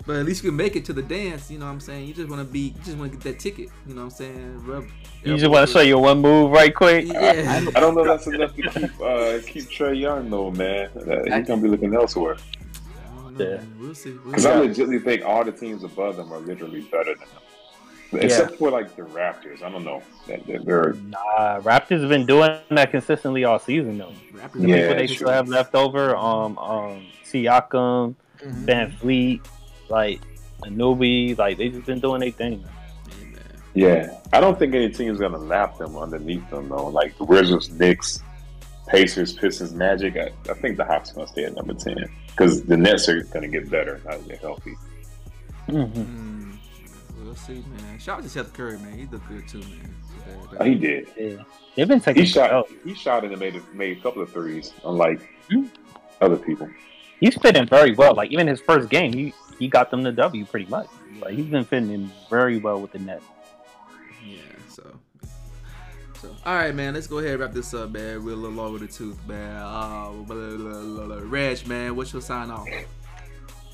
But at least you can make it to the dance. You know what I'm saying? You just want to be, you just want to get that ticket. You know what I'm saying? Rub, You just want to show your one move right quick. Yeah. I don't know. if That's enough to keep uh, keep Trae Young though, man. Uh, He's gonna be looking elsewhere. I don't know, Yeah. man. We'll see. We'll Because. I legitimately think all the teams above them are literally better than them, except for like the Raptors. I don't know. That they're, they're Nah, Raptors have been doing that consistently all season though. Raptors The Yeah, people they true. still have left over, um, um, Siakam, Mhm. VanVleet, like Anubi, like they just been doing their thing. Yeah. I don't think any team's gonna lap them underneath them though. Like the Wizards, Knicks, Pacers, Pistons, Magic. I, I think the Hawks are gonna stay at number ten because the Nets are gonna get better now that they're healthy. Mm-hmm. Mm, we'll see, man. Shout out to Seth Curry, man. He looked good too, man. Oh, he did. Yeah, they've been taking. He shot. Oh, He shot and made a, made a couple of threes, unlike Hmm. other people. he's fitting very well. Like even his first game, he he got them the W pretty much. Like he's been fitting in very well with the net. Yeah, so. So, all right, man. Let's go ahead and wrap this up, man. We're a little over the tooth, man. Uh, blah, blah, blah, blah, blah. Reg, man, what's your sign off?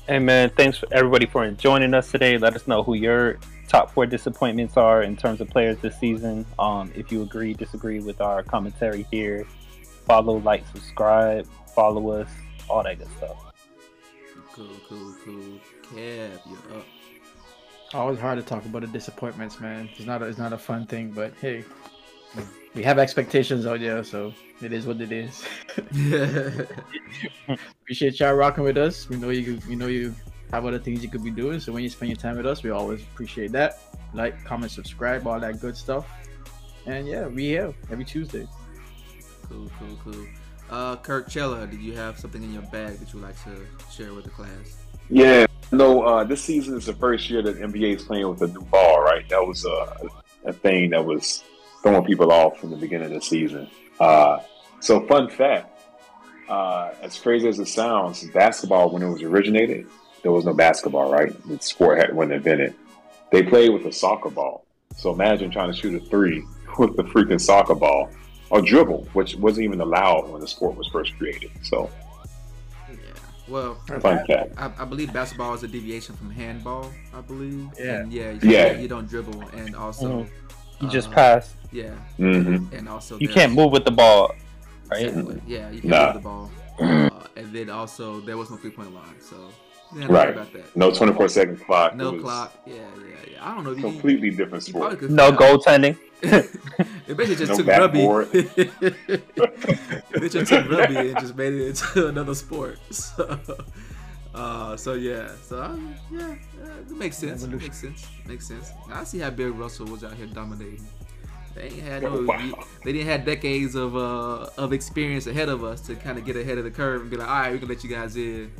Hey man, thanks for everybody for joining us today. Let us know who your top four disappointments are in terms of players this season. Um, if you agree, disagree with our commentary here, follow, like, subscribe, follow us, all that good stuff. Cool, cool, cool. Kev, you're up. Always hard to talk about the disappointments, man. It's not a, it's not a fun thing, but hey, we have expectations out there, so it is what it is. Appreciate y'all rocking with us. We know you we know you have other things you could be doing, so when you spend your time with us, we always appreciate that. Like, comment, subscribe, all that good stuff. And yeah, we here every Tuesday. cool, cool, cool. Uh, Kirk Chella, did you have something in your bag that you'd like to share with the class? Yeah, no. Uh, this season is the first year that NBA is playing with a new ball, right? That was uh, a thing that was throwing people off from the beginning of the season. Uh, so, fun fact: uh, as crazy as it sounds, basketball when it was originated, there was no basketball, right? The sport had wasn't invented. They played with a soccer ball. So imagine trying to shoot a three with the freaking soccer ball or dribble, which wasn't even allowed when the sport was first created. So. Well, fun fact. I, I believe basketball is a deviation from handball. I believe. Yeah. And yeah. You, Yeah. You don't dribble, and also. Mhm. You just uh, pass. Yeah, hmm and also You can't move with the ball, right? Exactly. Yeah, you can't Nah. move the ball. Uh, and then also there was no three point line, so you didn't Right. about that. No 24 second clock. No was clock. Yeah, yeah, yeah. I don't know if you Completely different You probably sport. No goaltending. it basically just No took backboard. rugby. it just took rugby and just made it into another sport. So, uh, so yeah, so uh, yeah, uh, it makes sense. It makes sense. Makes sense. I see how Bill Russell was out here dominating. They ain't had no. Oh, Wow. They didn't have decades of uh of experience ahead of us to kind of get ahead of the curve and be like, all right, we can let you guys in.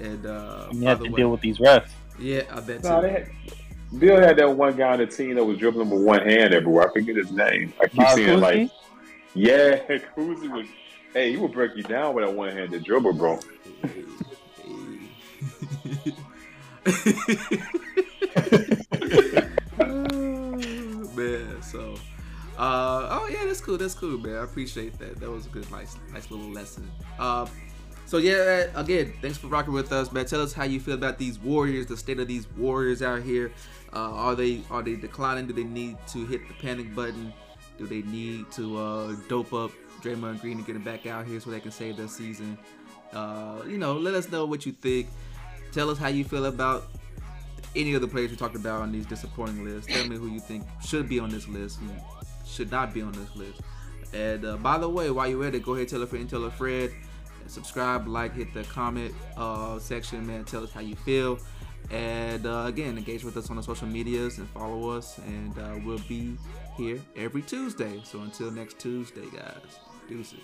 And uh, You have to way- deal with these refs. yeah, I bet No, too. they had, Bill had that one guy on the team that was dribbling with one hand everywhere. I forget his name. I keep Bob seeing like, yeah, Cousy was. Hey, he would break you down with that one handed dribble, bro. man, so Uh, oh yeah, that's cool. That's cool, man. I appreciate that. That was a good, nice, nice little lesson. Uh, so yeah, again, thanks for rocking with us, man. Tell us how you feel about these Warriors, the state of these Warriors out here. Uh, are they are they declining? Do they need to hit the panic button? Do they need to uh, dope up Draymond Green and get him back out here so they can save their season? Uh, you know, let us know what you think. Tell us how you feel about any of the players we talked about on these disappointing lists. Tell me who you think should be on this list, who should not be on this list. And uh, by the way, while you're at it, go ahead, tell a friend, tell a friend, subscribe, like, hit the comment uh, section, man. Tell us how you feel. And uh, again, engage with us on the social medias and follow us. And uh, we'll be here every Tuesday. So until next Tuesday, guys, deuces.